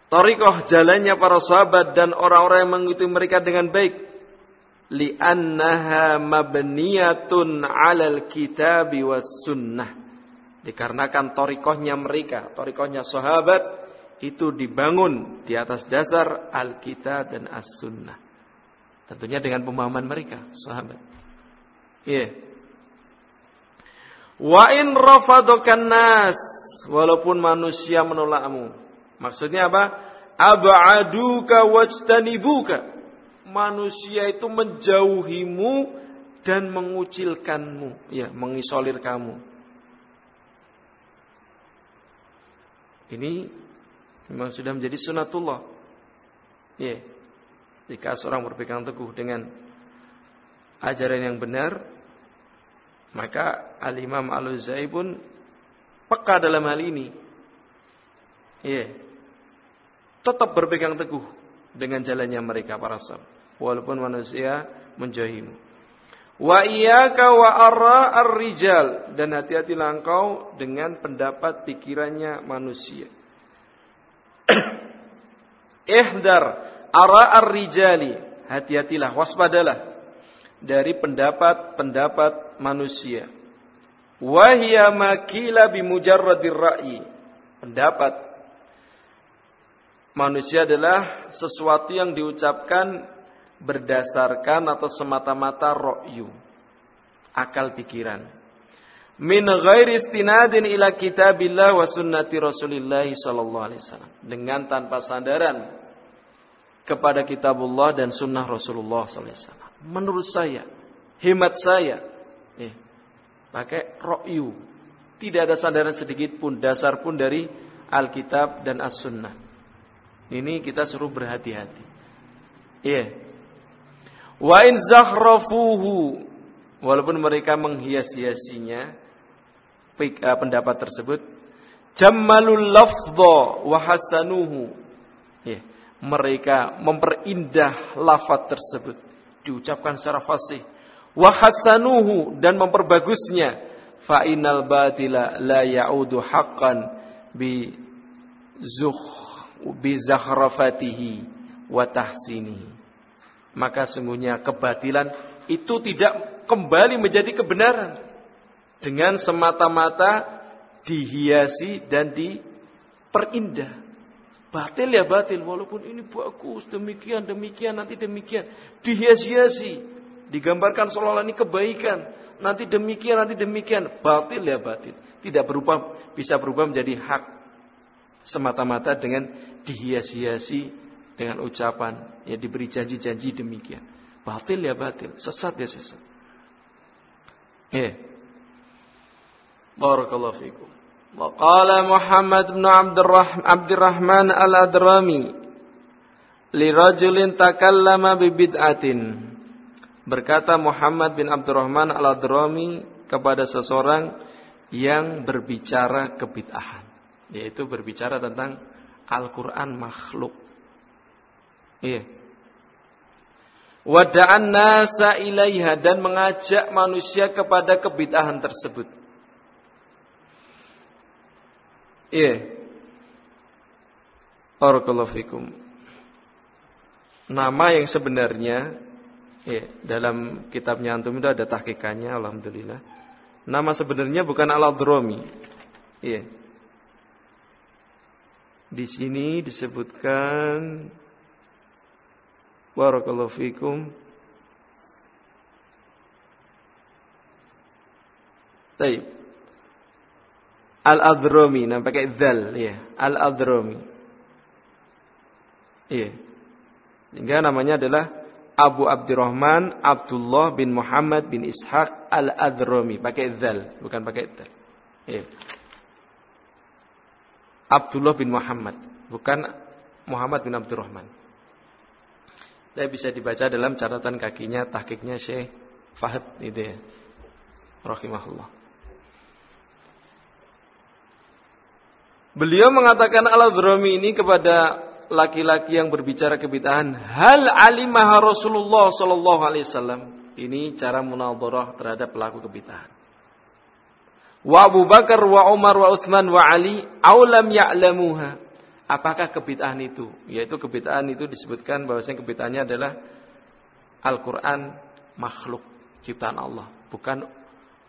Tariqah jalannya para sahabat dan orang-orang yang mengikuti mereka dengan baik. Li'annaha mabniyatun 'alal kitabi was sunnah. Dikarenakan tariqahnya mereka, tariqahnya sahabat itu dibangun di atas dasar Alkitab dan As-Sunnah. Tentunya dengan pemahaman mereka, sahabat. Iya. Wa in rafadokan nas, walaupun manusia menolakmu. Maksudnya apa? Ab'aduka wajtanibuka. Manusia itu menjauhimu dan mengucilkanmu, ya, mengisolir kamu. Ini memang sudah menjadi sunatullah. Ya. Jika seorang berpegang teguh dengan ajaran yang benar, maka Al-Imam Al-Uzai pun peka dalam hal ini. Iya. Tetap berpegang teguh dengan jalannya mereka para sahabat, walaupun manusia menjahimu. Wa iyyaka wa ara ar-rijal dan hati-hatilah engkau dengan pendapat pikirannya manusia. [coughs] Ihdar ara ar-rijali, hati-hatilah, waspadalah dari pendapat-pendapat manusia. Wahia makila bimujarradir ra'yi. Pendapat manusia adalah sesuatu yang diucapkan berdasarkan atau semata-mata ra'yu. Akal pikiran. Min ghairi istinadin ila kitabillah wa sunnati Rasulillah sallallahu alaihi wasallam. Dengan tanpa sandaran kepada kitabullah dan sunnah Rasulullah SAW. Menurut saya, hemat saya, eh, pakai rokyu. Tidak ada sandaran sedikit pun, dasar pun dari Alkitab dan As-Sunnah. Ini kita suruh berhati-hati. Iya. Yeah. Wa in zakhrafuhu walaupun mereka menghias-hiasinya pendapat tersebut. Jammalul lafdha wa hasanuhu. Yeah mereka memperindah lafaz tersebut. Diucapkan secara fasih. Wa hasanuhu dan memperbagusnya. Fa innal batila la ya'udu haqqan bi zukh bi zakhrafatihi wa tahsinihi. Maka sungguhnya kebatilan itu tidak kembali menjadi kebenaran dengan semata-mata dihiasi dan diperindah Batil ya batil, walaupun ini bagus, demikian, demikian, nanti demikian. Dihias-hiasi, digambarkan seolah-olah ini kebaikan. Nanti demikian, nanti demikian. Batil ya batil. Tidak berubah, bisa berubah menjadi hak. semata-mata dengan dihias-hiasi dengan ucapan ya diberi janji-janji demikian. Batil ya batil, sesat ya sesat. Ya. Yeah. Barakallahu fikum. Qala Muhammad bin Abdurrahman Abdurrahman Al-Adrami li rajulin takallama bi bid'atin. Berkata Muhammad bin Abdurrahman Al-Adrami kepada seseorang yang berbicara kebid'ahan, yaitu berbicara tentang Al-Qur'an makhluk. Iya. Wada'an nasa ilaiha dan mengajak manusia kepada kebid'ahan tersebut. Iya. Barakallahu fikum. Nama yang sebenarnya ya, dalam kitabnya antum itu ada tahkikannya alhamdulillah. Nama sebenarnya bukan Al-Adromi. Iya. Di sini disebutkan Barakallahu fikum. Baik. Al-Adromi, nah pakai zal ya. Al-Adromi. Iya. Sehingga namanya adalah Abu Abdurrahman Abdullah bin Muhammad bin Ishaq Al-Adromi. Pakai zal, bukan pakai zal. Iya. Abdullah bin Muhammad, bukan Muhammad bin Abdurrahman. Saya bisa dibaca dalam catatan kakinya tahkiknya Syekh Fahad itu ya. Rahimahullah. Beliau mengatakan al-Dhrami ini kepada laki-laki yang berbicara kebitahan, hal alimah Rasulullah sallallahu alaihi wasallam. Ini cara munadharah terhadap pelaku kebitahan. Wa Abu Bakar wa Umar wa Utsman wa Ali aulam ya'lamuha. Apakah kebid'ahan itu? Yaitu kebid'ahan itu disebutkan bahwasanya kebid'ahannya adalah Al-Qur'an makhluk ciptaan Allah, bukan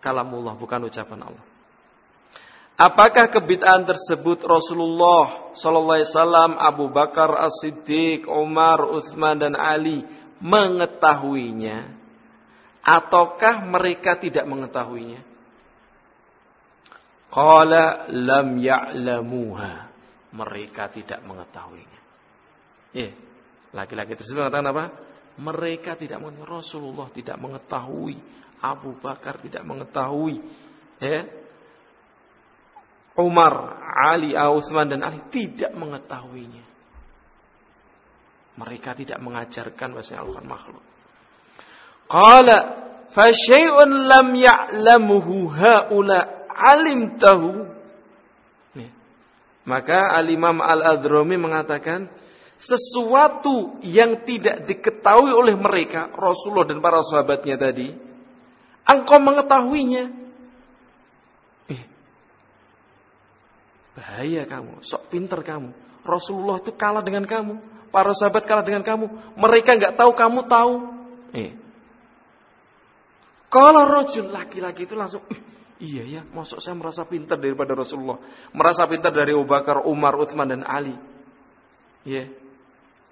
kalamullah, bukan ucapan Allah. Apakah kebid'ahan tersebut Rasulullah sallallahu alaihi wasallam, Abu Bakar As-Siddiq, Umar, Utsman dan Ali mengetahuinya ataukah mereka tidak mengetahuinya? Qala lam ya'lamuha mereka tidak mengetahuinya. Ya, laki-laki tersebut mengatakan apa? Mereka tidak mengetahui, Rasulullah tidak mengetahui, Abu Bakar tidak mengetahui, ya. Umar, Ali, Utsman dan Ali tidak mengetahuinya. Mereka tidak mengajarkan bahasa Al-Quran makhluk. Qala fa syai'un lam ya'lamuhu haula alimtahu maka Al-Imam Al-Adrami mengatakan sesuatu yang tidak diketahui oleh mereka Rasulullah dan para sahabatnya tadi engkau mengetahuinya bahaya kamu sok pinter kamu Rasulullah itu kalah dengan kamu para sahabat kalah dengan kamu mereka nggak tahu kamu tahu eh. kalau rojul laki-laki itu langsung Iya ya, masuk saya merasa pintar daripada Rasulullah. Merasa pintar dari Abu Bakar, Umar, Uthman dan Ali. Iya.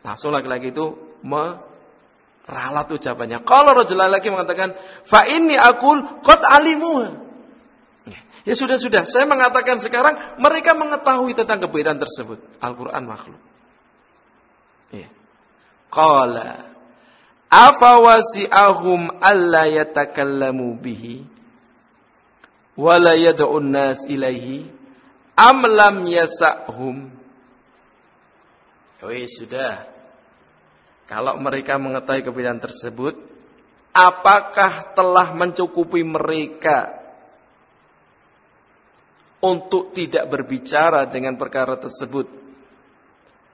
Langsung laki-laki itu meralat ucapannya. Kalau rajul laki mengatakan, "Fa ini akul qad alimu." Ya sudah-sudah, saya mengatakan sekarang mereka mengetahui tentang kebenaran tersebut. Al-Qur'an makhluk. Ya. Qala afa wasi'ahum alla yatakallamu bihi wala yad'un nas ilaihi am lam yasahum Wih, sudah. Kalau mereka mengetahui kebenaran tersebut, apakah telah mencukupi mereka untuk tidak berbicara dengan perkara tersebut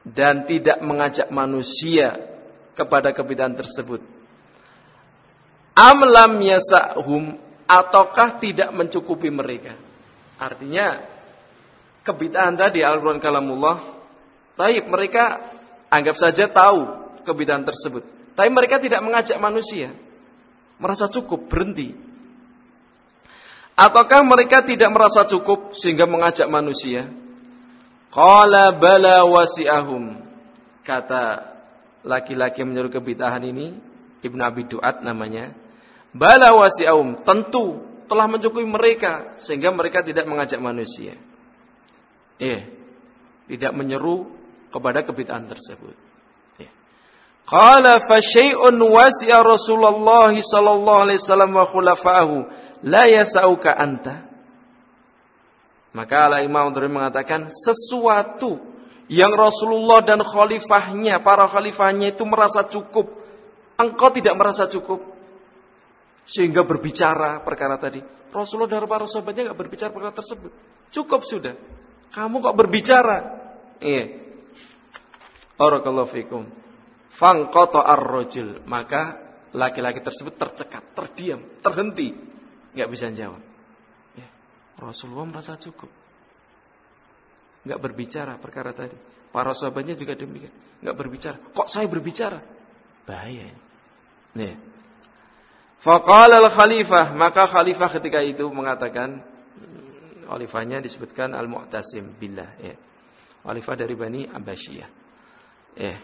dan tidak mengajak manusia kepada kebenaran tersebut? Amlam yasahum ataukah tidak mencukupi mereka. Artinya kebidahan tadi Al-Quran kalamullah, tapi mereka anggap saja tahu kebidahan tersebut. Tapi mereka tidak mengajak manusia. Merasa cukup, berhenti. Ataukah mereka tidak merasa cukup sehingga mengajak manusia? Qala bala wasi'ahum. Kata laki-laki yang menyuruh kebidahan ini, Ibn Abi Duat namanya. Bala wasi'aum, tentu telah mencukupi mereka sehingga mereka tidak mengajak manusia. Eh, tidak menyeru kepada kebid'ahan tersebut. Ya. Qala fa syai'un wasi'a Rasulullah sallallahu alaihi wasallam wa khulafa'ahu la yasauka anta. Maka ala Imam Nawawi mengatakan sesuatu yang Rasulullah dan khalifahnya, para khalifahnya itu merasa cukup, engkau tidak merasa cukup sehingga berbicara perkara tadi. Rasulullah dan para sahabatnya nggak berbicara perkara tersebut. Cukup sudah. Kamu kok berbicara? Iya. Barakallahu fikum. Fangqata ar-rajul. Maka laki-laki tersebut tercekat, terdiam, terhenti. Nggak bisa jawab. Ya. Rasulullah merasa cukup. Nggak berbicara perkara tadi. Para sahabatnya juga demikian. Nggak berbicara. Kok saya berbicara? Bahaya. Nih. Faqala al-khalifah, maka khalifah ketika itu mengatakan khalifahnya disebutkan Al-Mu'tasim billah ya. Khalifah dari Bani Abbasiyah. Ya.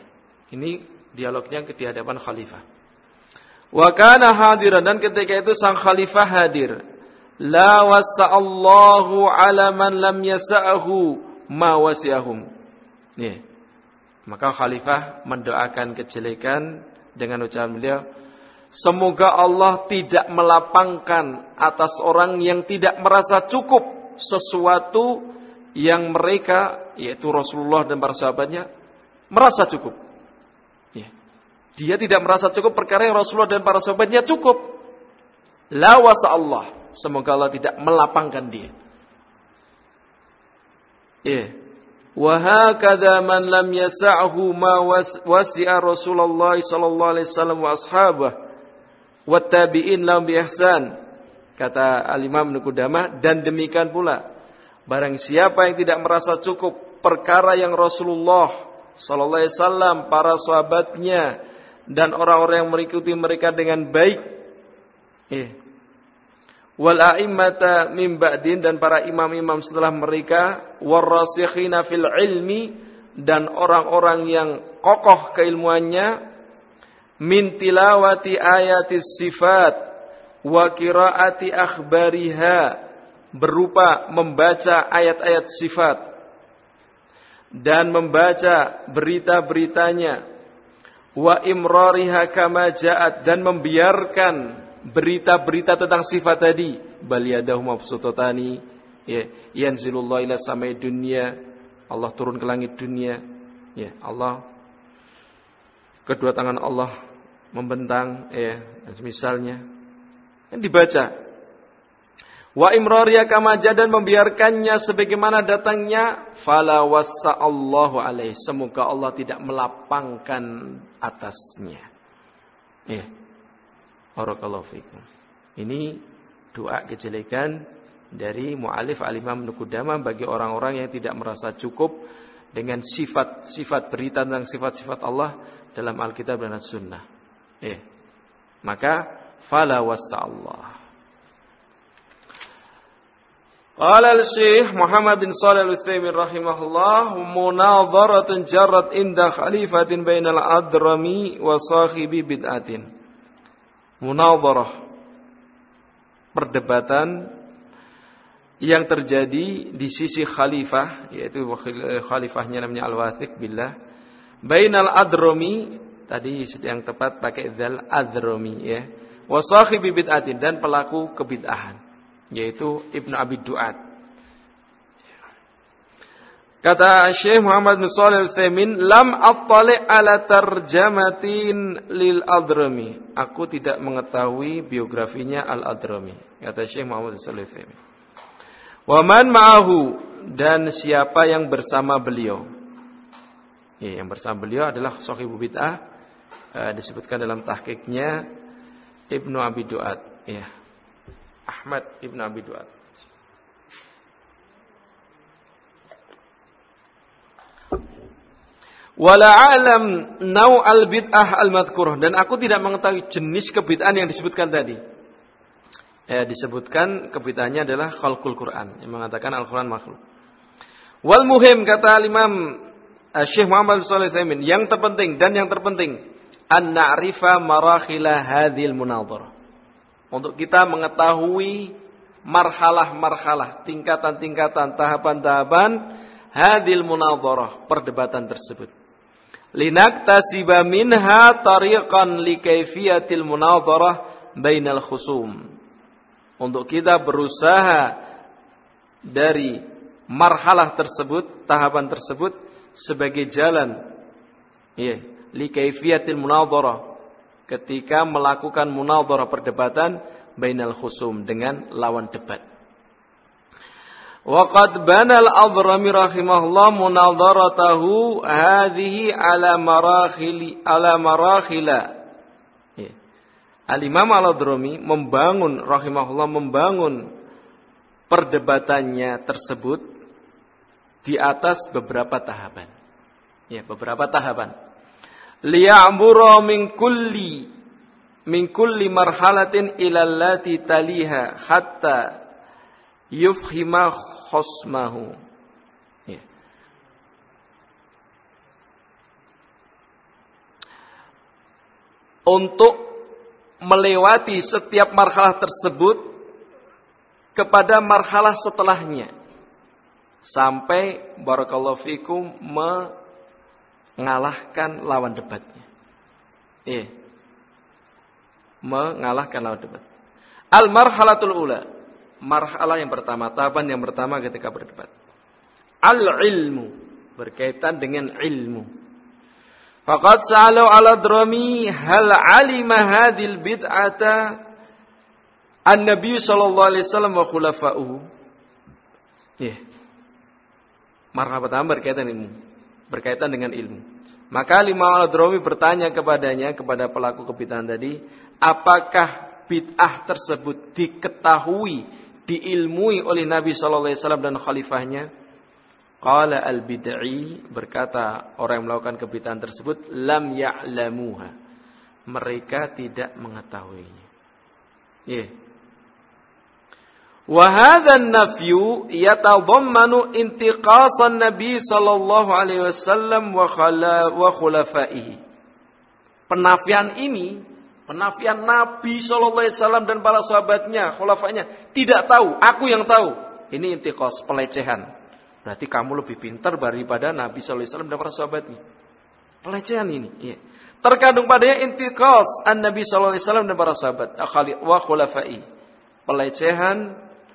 Ini dialognya di hadapan khalifah. Wa kana hadiran dan ketika itu sang khalifah hadir. La wasa'allahu ala man lam yasa'ahu ma wasi'ahum. Ya. Maka khalifah mendoakan kejelekan dengan ucapan beliau Semoga Allah tidak melapangkan atas orang yang tidak merasa cukup sesuatu yang mereka yaitu Rasulullah dan para sahabatnya merasa cukup. Dia tidak merasa cukup perkara yang Rasulullah dan para sahabatnya cukup. La wasa Allah. Semoga Allah tidak melapangkan dia. Ya. Wahakadha man lam yasa'hu ma wasi'a Rasulullah sallallahu alaihi wasallam wa ashabah wattabi'in lahum bi ihsan. Kata Al-Imam Nukudama dan demikian pula barang siapa yang tidak merasa cukup perkara yang Rasulullah sallallahu alaihi wasallam, para sahabatnya dan orang-orang yang mengikuti mereka dengan baik. Eh. Wal a'immata min ba'din dan para imam-imam setelah mereka warasikhina fil ilmi dan orang-orang yang kokoh keilmuannya min tilawati ayati sifat wa qiraati akhbariha berupa membaca ayat-ayat sifat dan membaca berita-beritanya wa imrariha kama ja'at. Dan membiarkan berita-berita tentang sifat tadi. Bal yadahu mabsutatani ya yanzilullah ila samai dunia. Allah turun ke langit dunia. Ya Allah. Kedua tangan Allah membentang. Ya misalnya. Yang dibaca wa imrariya kama dan membiarkannya sebagaimana datangnya. Fala wasa Allahu alaih. Semoga Allah tidak melapangkan atasnya. Ya. Barakallahu fikum. Ini doa kejelekan dari mualif al-Imam Nukudama bagi orang-orang yang tidak merasa cukup dengan sifat-sifat berita tentang sifat-sifat Allah dalam Alkitab dan As-Sunnah. Eh, maka fala Allah. Qala al-Syekh Muhammad bin Shalih Al-Utsaimin rahimahullah munadharatun jarrat inda khalifatin bainal adrami wa sahibi bid'atin. Munadharah perdebatan yang terjadi di sisi khalifah yaitu khalifahnya namanya Al-Wathiq billah bainal adrami Tadi yang tepat pakai zal adromi ya. Wa sahibi bid'atin dan pelaku kebid'ahan yaitu Ibnu Abi Duat. Kata Syekh Muhammad bin Shalih Al-Utsaimin, "Lam attali ala tarjamatin lil Adrami." Aku tidak mengetahui biografinya Al-Adrami. Kata Syekh Muhammad bin Shalih Al-Utsaimin. Wa man ma'ahu dan siapa yang bersama beliau. Ya, yang bersama beliau adalah sahibu bid'ah uh, disebutkan dalam tahkiknya Ibnu Abi Duat ya Ahmad Ibnu Abi Duat Wala alam nau al bid'ah al madhkurah dan aku tidak mengetahui jenis kebid'ahan yang disebutkan tadi. Ya, disebutkan kebid'ahannya adalah khalqul Quran yang mengatakan Al-Quran makhluk. Wal muhim kata Imam uh, Syekh Muhammad Shalih yang terpenting dan yang terpenting an na'rifa marakhila hadhil munadharah. Untuk kita mengetahui marhalah-marhalah, tingkatan-tingkatan, tahapan-tahapan hadil munadharah, perdebatan tersebut. Linaktasiba minha tariqan li kaifiyatil munadharah bainal khusum. Untuk kita berusaha dari marhalah tersebut, tahapan tersebut sebagai jalan ya, li kaifiyatil munadharah ketika melakukan munadharah perdebatan bainal khusum dengan lawan debat. Waqad bana al-Adhrami rahimahullah munadharatahu hadhihi ala marakhili ala marakhila. Ya. Al-Imam Al-Adhrami membangun rahimahullah membangun perdebatannya tersebut di atas beberapa tahapan. Ya, beberapa tahapan. Liya'mura min kulli min kulli marhalatin ila allati taliha hatta yufhima khosmahu. Ya. Untuk melewati setiap marhalah tersebut kepada marhalah setelahnya sampai barakallahu fikum mengalahkan lawan debatnya. Iya. Mengalahkan lawan debat. Al marhalatul ula marhalah yang pertama, tahapan yang pertama ketika berdebat. Al-ilmu berkaitan dengan ilmu. Faqad sa'alu ala drami hal alima hadil bid'ata an-nabi sallallahu alaihi wasallam wa khulafa'uhu. Ya. Pertama berkaitan ilmu. Berkaitan dengan ilmu. Maka lima al-drami bertanya kepadanya, kepada pelaku kebid'ahan tadi, apakah bid'ah tersebut diketahui diilmui oleh Nabi Shallallahu Alaihi Wasallam dan khalifahnya. Qala al bid'i berkata orang yang melakukan kebid'ahan tersebut lam ya'lamuha. Mereka tidak mengetahuinya. Ya. Yeah. Yatadammanu intiqasan Nabi sallallahu alaihi wasallam wa khala wa khulafaihi. Penafian ini Penafian Nabi Shallallahu Alaihi Wasallam dan para sahabatnya, khulafanya tidak tahu. Aku yang tahu. Ini intikos pelecehan. Berarti kamu lebih pintar daripada Nabi Shallallahu Alaihi Wasallam dan para sahabatnya. Pelecehan ini. Ya. Terkandung padanya intikos an Nabi Shallallahu Alaihi Wasallam dan para sahabat. Wa khulafai. Pelecehan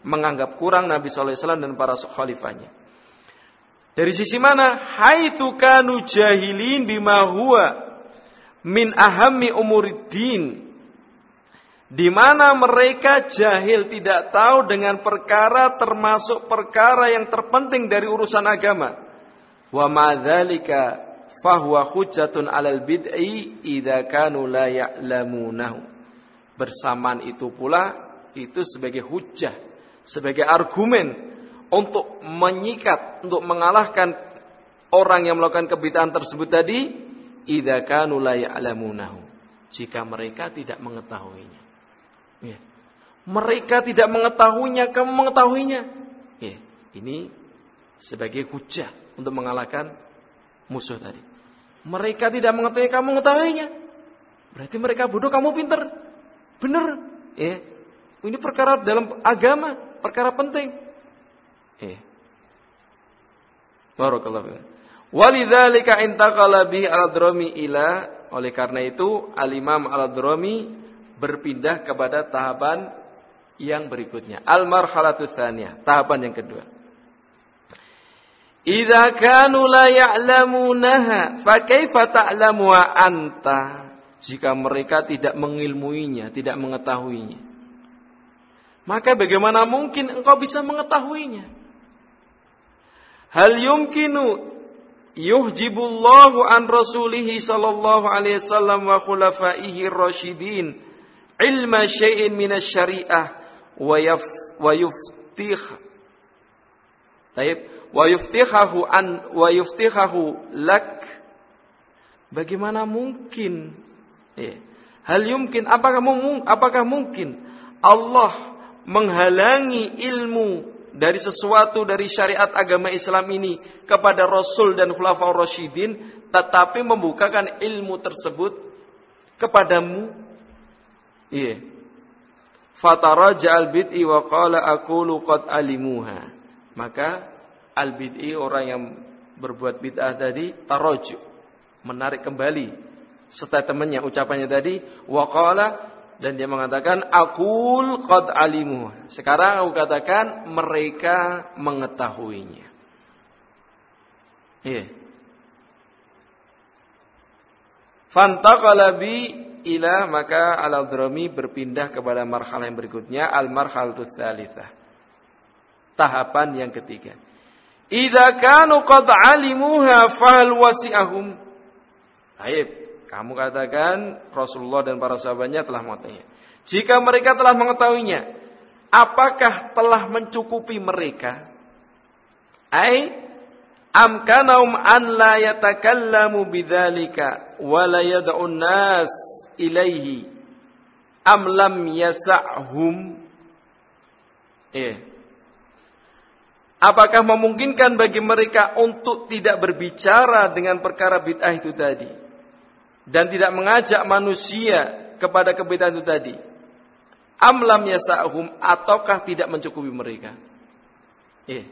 menganggap kurang Nabi Wasallam dan para khalifahnya. Dari sisi mana? Hai kanu jahilin bima huwa min ahammi umuriddin di mana mereka jahil tidak tahu dengan perkara termasuk perkara yang terpenting dari urusan agama. Wa madzalika fahuwa hujjatun 'alal bid'i idza kanu la ya'lamunahu. Bersamaan itu pula itu sebagai hujjah, sebagai argumen untuk menyikat, untuk mengalahkan orang yang melakukan kebid'ahan tersebut tadi idza kanu la ya'lamunahu. Jika mereka tidak mengetahuinya. Ya. mereka tidak mengetahuinya kamu mengetahuinya. Ya. ini sebagai hujah untuk mengalahkan musuh tadi. Mereka tidak mengetahui kamu mengetahuinya. Berarti mereka bodoh kamu pinter. Benar. Ya ini perkara dalam agama perkara penting ya Barakallahu Walidzalika intaqala bihi al-Adrami ila oleh karena itu Al-Imam al-Adrami berpindah kepada tahapan yang berikutnya. Al-marhalatu tsaniyah, tahapan yang kedua. Idza kanu la ya'lamunaha, fa kaifa ta'lamu anta? Jika mereka tidak mengilmuinya, tidak mengetahuinya. Maka bagaimana mungkin engkau bisa mengetahuinya? Hal yumkinu yuhjibullahu an rasulihi sallallahu alaihi wasallam wa khulafaihi rasyidin ilma syai'in minasyariah wa yaf wa yuftih Taib wa yuftihahu an wa yuftihahu lak Bagaimana mungkin ya. Hal yumkin apakah apakah mungkin Allah menghalangi ilmu dari sesuatu dari syariat agama Islam ini kepada Rasul dan Khulafaur Rasyidin tetapi membukakan ilmu tersebut kepadamu. Iya. Fatara ja'al bid'i wa qala aqulu qad alimuha. Maka al-bid'i orang yang berbuat bid'ah tadi taroju menarik kembali statementnya ucapannya tadi waqala dan dia mengatakan akul qad alimu. Sekarang aku katakan mereka mengetahuinya. Iya. Fantaqala bi ila maka al-adrami berpindah kepada marhalah yang berikutnya al-marhalatus tsalitsah. Tahapan yang ketiga. Idza kanu qad alimuha fahal wasi'ahum. Baik, kamu katakan Rasulullah dan para sahabatnya telah mengetahuinya. Jika mereka telah mengetahuinya, apakah telah mencukupi mereka? Ai amkanahum an la yatakallamu bidzalika wa la yad'un nas ilaihi am lam yas'hum eh Apakah memungkinkan bagi mereka untuk tidak berbicara dengan perkara bid'ah itu tadi dan tidak mengajak manusia kepada kebid'ah itu tadi? Amlam yasa'hum ataukah tidak mencukupi mereka? Eh,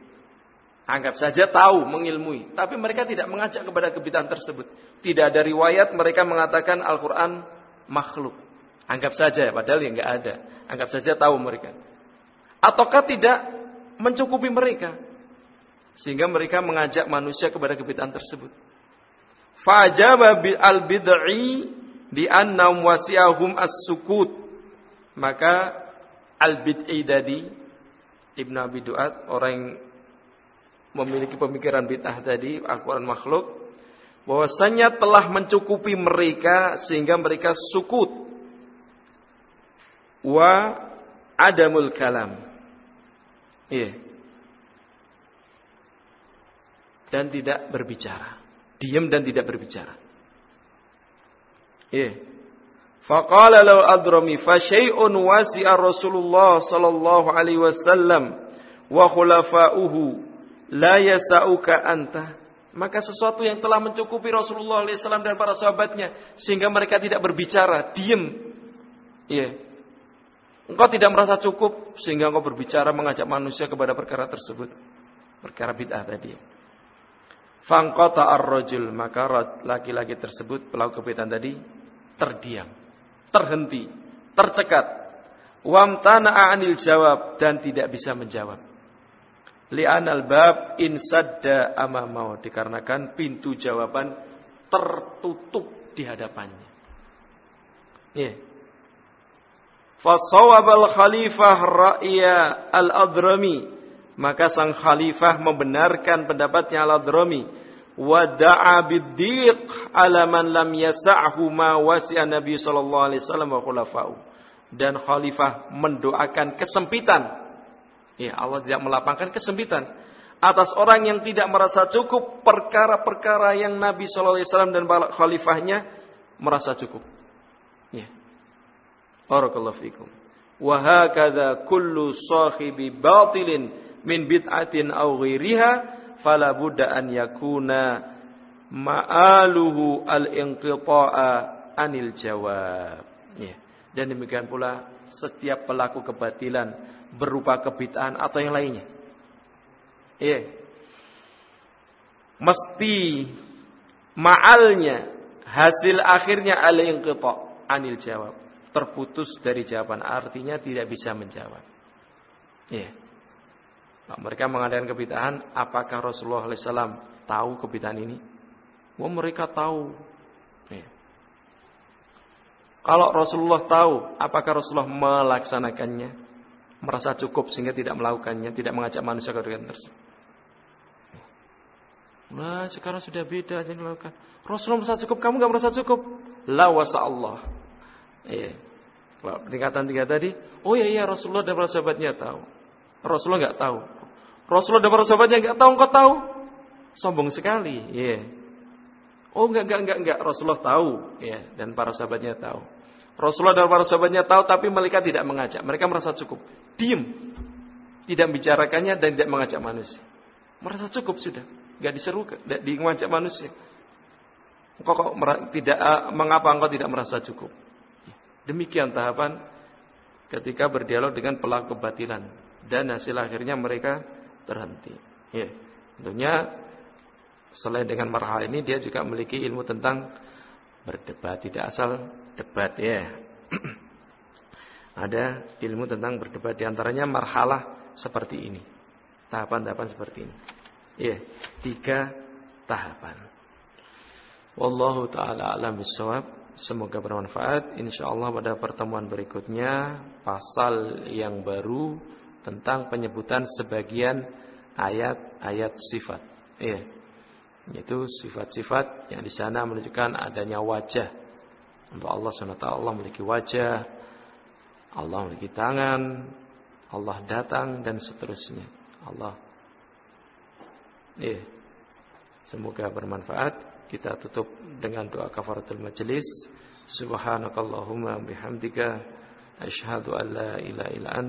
anggap saja tahu, mengilmui, tapi mereka tidak mengajak kepada kebid'ah tersebut. Tidak ada riwayat mereka mengatakan Al-Qur'an makhluk. Anggap saja, padahal yang enggak ada. Anggap saja tahu mereka. Ataukah tidak mencukupi mereka sehingga mereka mengajak manusia kepada kebitaan tersebut. Fajaba al bid'i bi anna wasi'ahum as-sukut. Maka al bid'i tadi Ibn Abi Duat orang yang memiliki pemikiran bid'ah tadi Al-Qur'an makhluk bahwasanya telah mencukupi mereka sehingga mereka sukut wa adamul kalam Iya. Dan tidak berbicara. Diam dan tidak berbicara. Iya. Faqala law adrami fa syai'un wasi'a Rasulullah sallallahu alaihi wasallam wa khulafa'uhu la yasa'uka anta. Maka sesuatu yang telah mencukupi Rasulullah SAW dan para sahabatnya sehingga mereka tidak berbicara, diam. Iya. Engkau tidak merasa cukup sehingga engkau berbicara mengajak manusia kepada perkara tersebut. Perkara bid'ah tadi. Fangkota ar-rajul maka laki-laki tersebut pelaku kebid'ah tadi terdiam, terhenti, tercekat. Wamtana anil jawab dan tidak bisa menjawab. Li'an al-bab insadda amamau dikarenakan pintu jawaban tertutup di hadapannya. Yeah. Fasawabal khalifah ra'ya al-adrami. Maka sang khalifah membenarkan pendapatnya al-adrami. Wada'a biddiq ala man lam yasa'hu ma wasi'a Nabi sallallahu alaihi wasallam wa khulafa'u. Dan khalifah mendoakan kesempitan. Ya, Allah tidak melapangkan kesempitan atas orang yang tidak merasa cukup perkara-perkara yang Nabi sallallahu alaihi wasallam dan khalifahnya merasa cukup. Ya. Barakallahu fikum. Wa hakadha kullu sahibi batilin min bid'atin aw ghairiha fala budda an yakuna ma'aluhu al-inqita'a anil jawab. Ya. Dan demikian pula setiap pelaku kebatilan berupa kebid'ahan atau yang lainnya. Ya. Mesti ma'alnya hasil akhirnya al-inqita' anil jawab terputus dari jawaban. Artinya tidak bisa menjawab. Ya. Nah, mereka mengadakan kebitahan. Apakah Rasulullah SAW tahu kebitahan ini? Wah mereka tahu. Ya. Kalau Rasulullah tahu, apakah Rasulullah melaksanakannya? Merasa cukup sehingga tidak melakukannya, tidak mengajak manusia ke kegiatan tersebut. Nah sekarang sudah beda jadi melakukan. Rasulullah merasa cukup, kamu nggak merasa cukup. La wasa Allah. Iya. Tingkatan tiga tadi, oh iya iya Rasulullah dan para sahabatnya tahu. Rasulullah nggak tahu. Rasulullah dan para sahabatnya nggak tahu, engkau tahu. Sombong sekali. Yeah. Oh enggak enggak enggak enggak Rasulullah tahu, ya, dan para sahabatnya tahu. Rasulullah dan para sahabatnya tahu, tapi mereka tidak mengajak. Mereka merasa cukup, diem, tidak bicarakannya dan tidak mengajak manusia. Merasa cukup sudah, nggak diseru, tidak mengajak manusia. Engkau kok tidak uh, mengapa engkau tidak merasa cukup? Demikian tahapan ketika berdialog dengan pelaku kebatilan dan hasil akhirnya mereka terhenti. Ya. Tentunya selain dengan marhal ini dia juga memiliki ilmu tentang berdebat, tidak asal debat ya. [clears throat] Ada ilmu tentang berdebat di antaranya marhalah seperti ini. Tahapan-tahapan seperti ini. Ya, tiga tahapan. Wallahu taala alam bisawab. Semoga bermanfaat. Insyaallah pada pertemuan berikutnya pasal yang baru tentang penyebutan sebagian ayat-ayat sifat. Iya. Yaitu sifat-sifat yang di sana menunjukkan adanya wajah. Untuk Allah SWT Allah memiliki wajah, Allah memiliki tangan, Allah datang dan seterusnya. Allah. Iya. Semoga bermanfaat. Kita tutup dengan doa kafaratul majlis. Subhanakallahumma bihamdika asyhadu an la ilaha illa an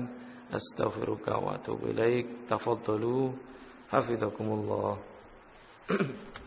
أستغفرك وأتوب إليك. تفضلوا. حفظكم الله. [clears throat]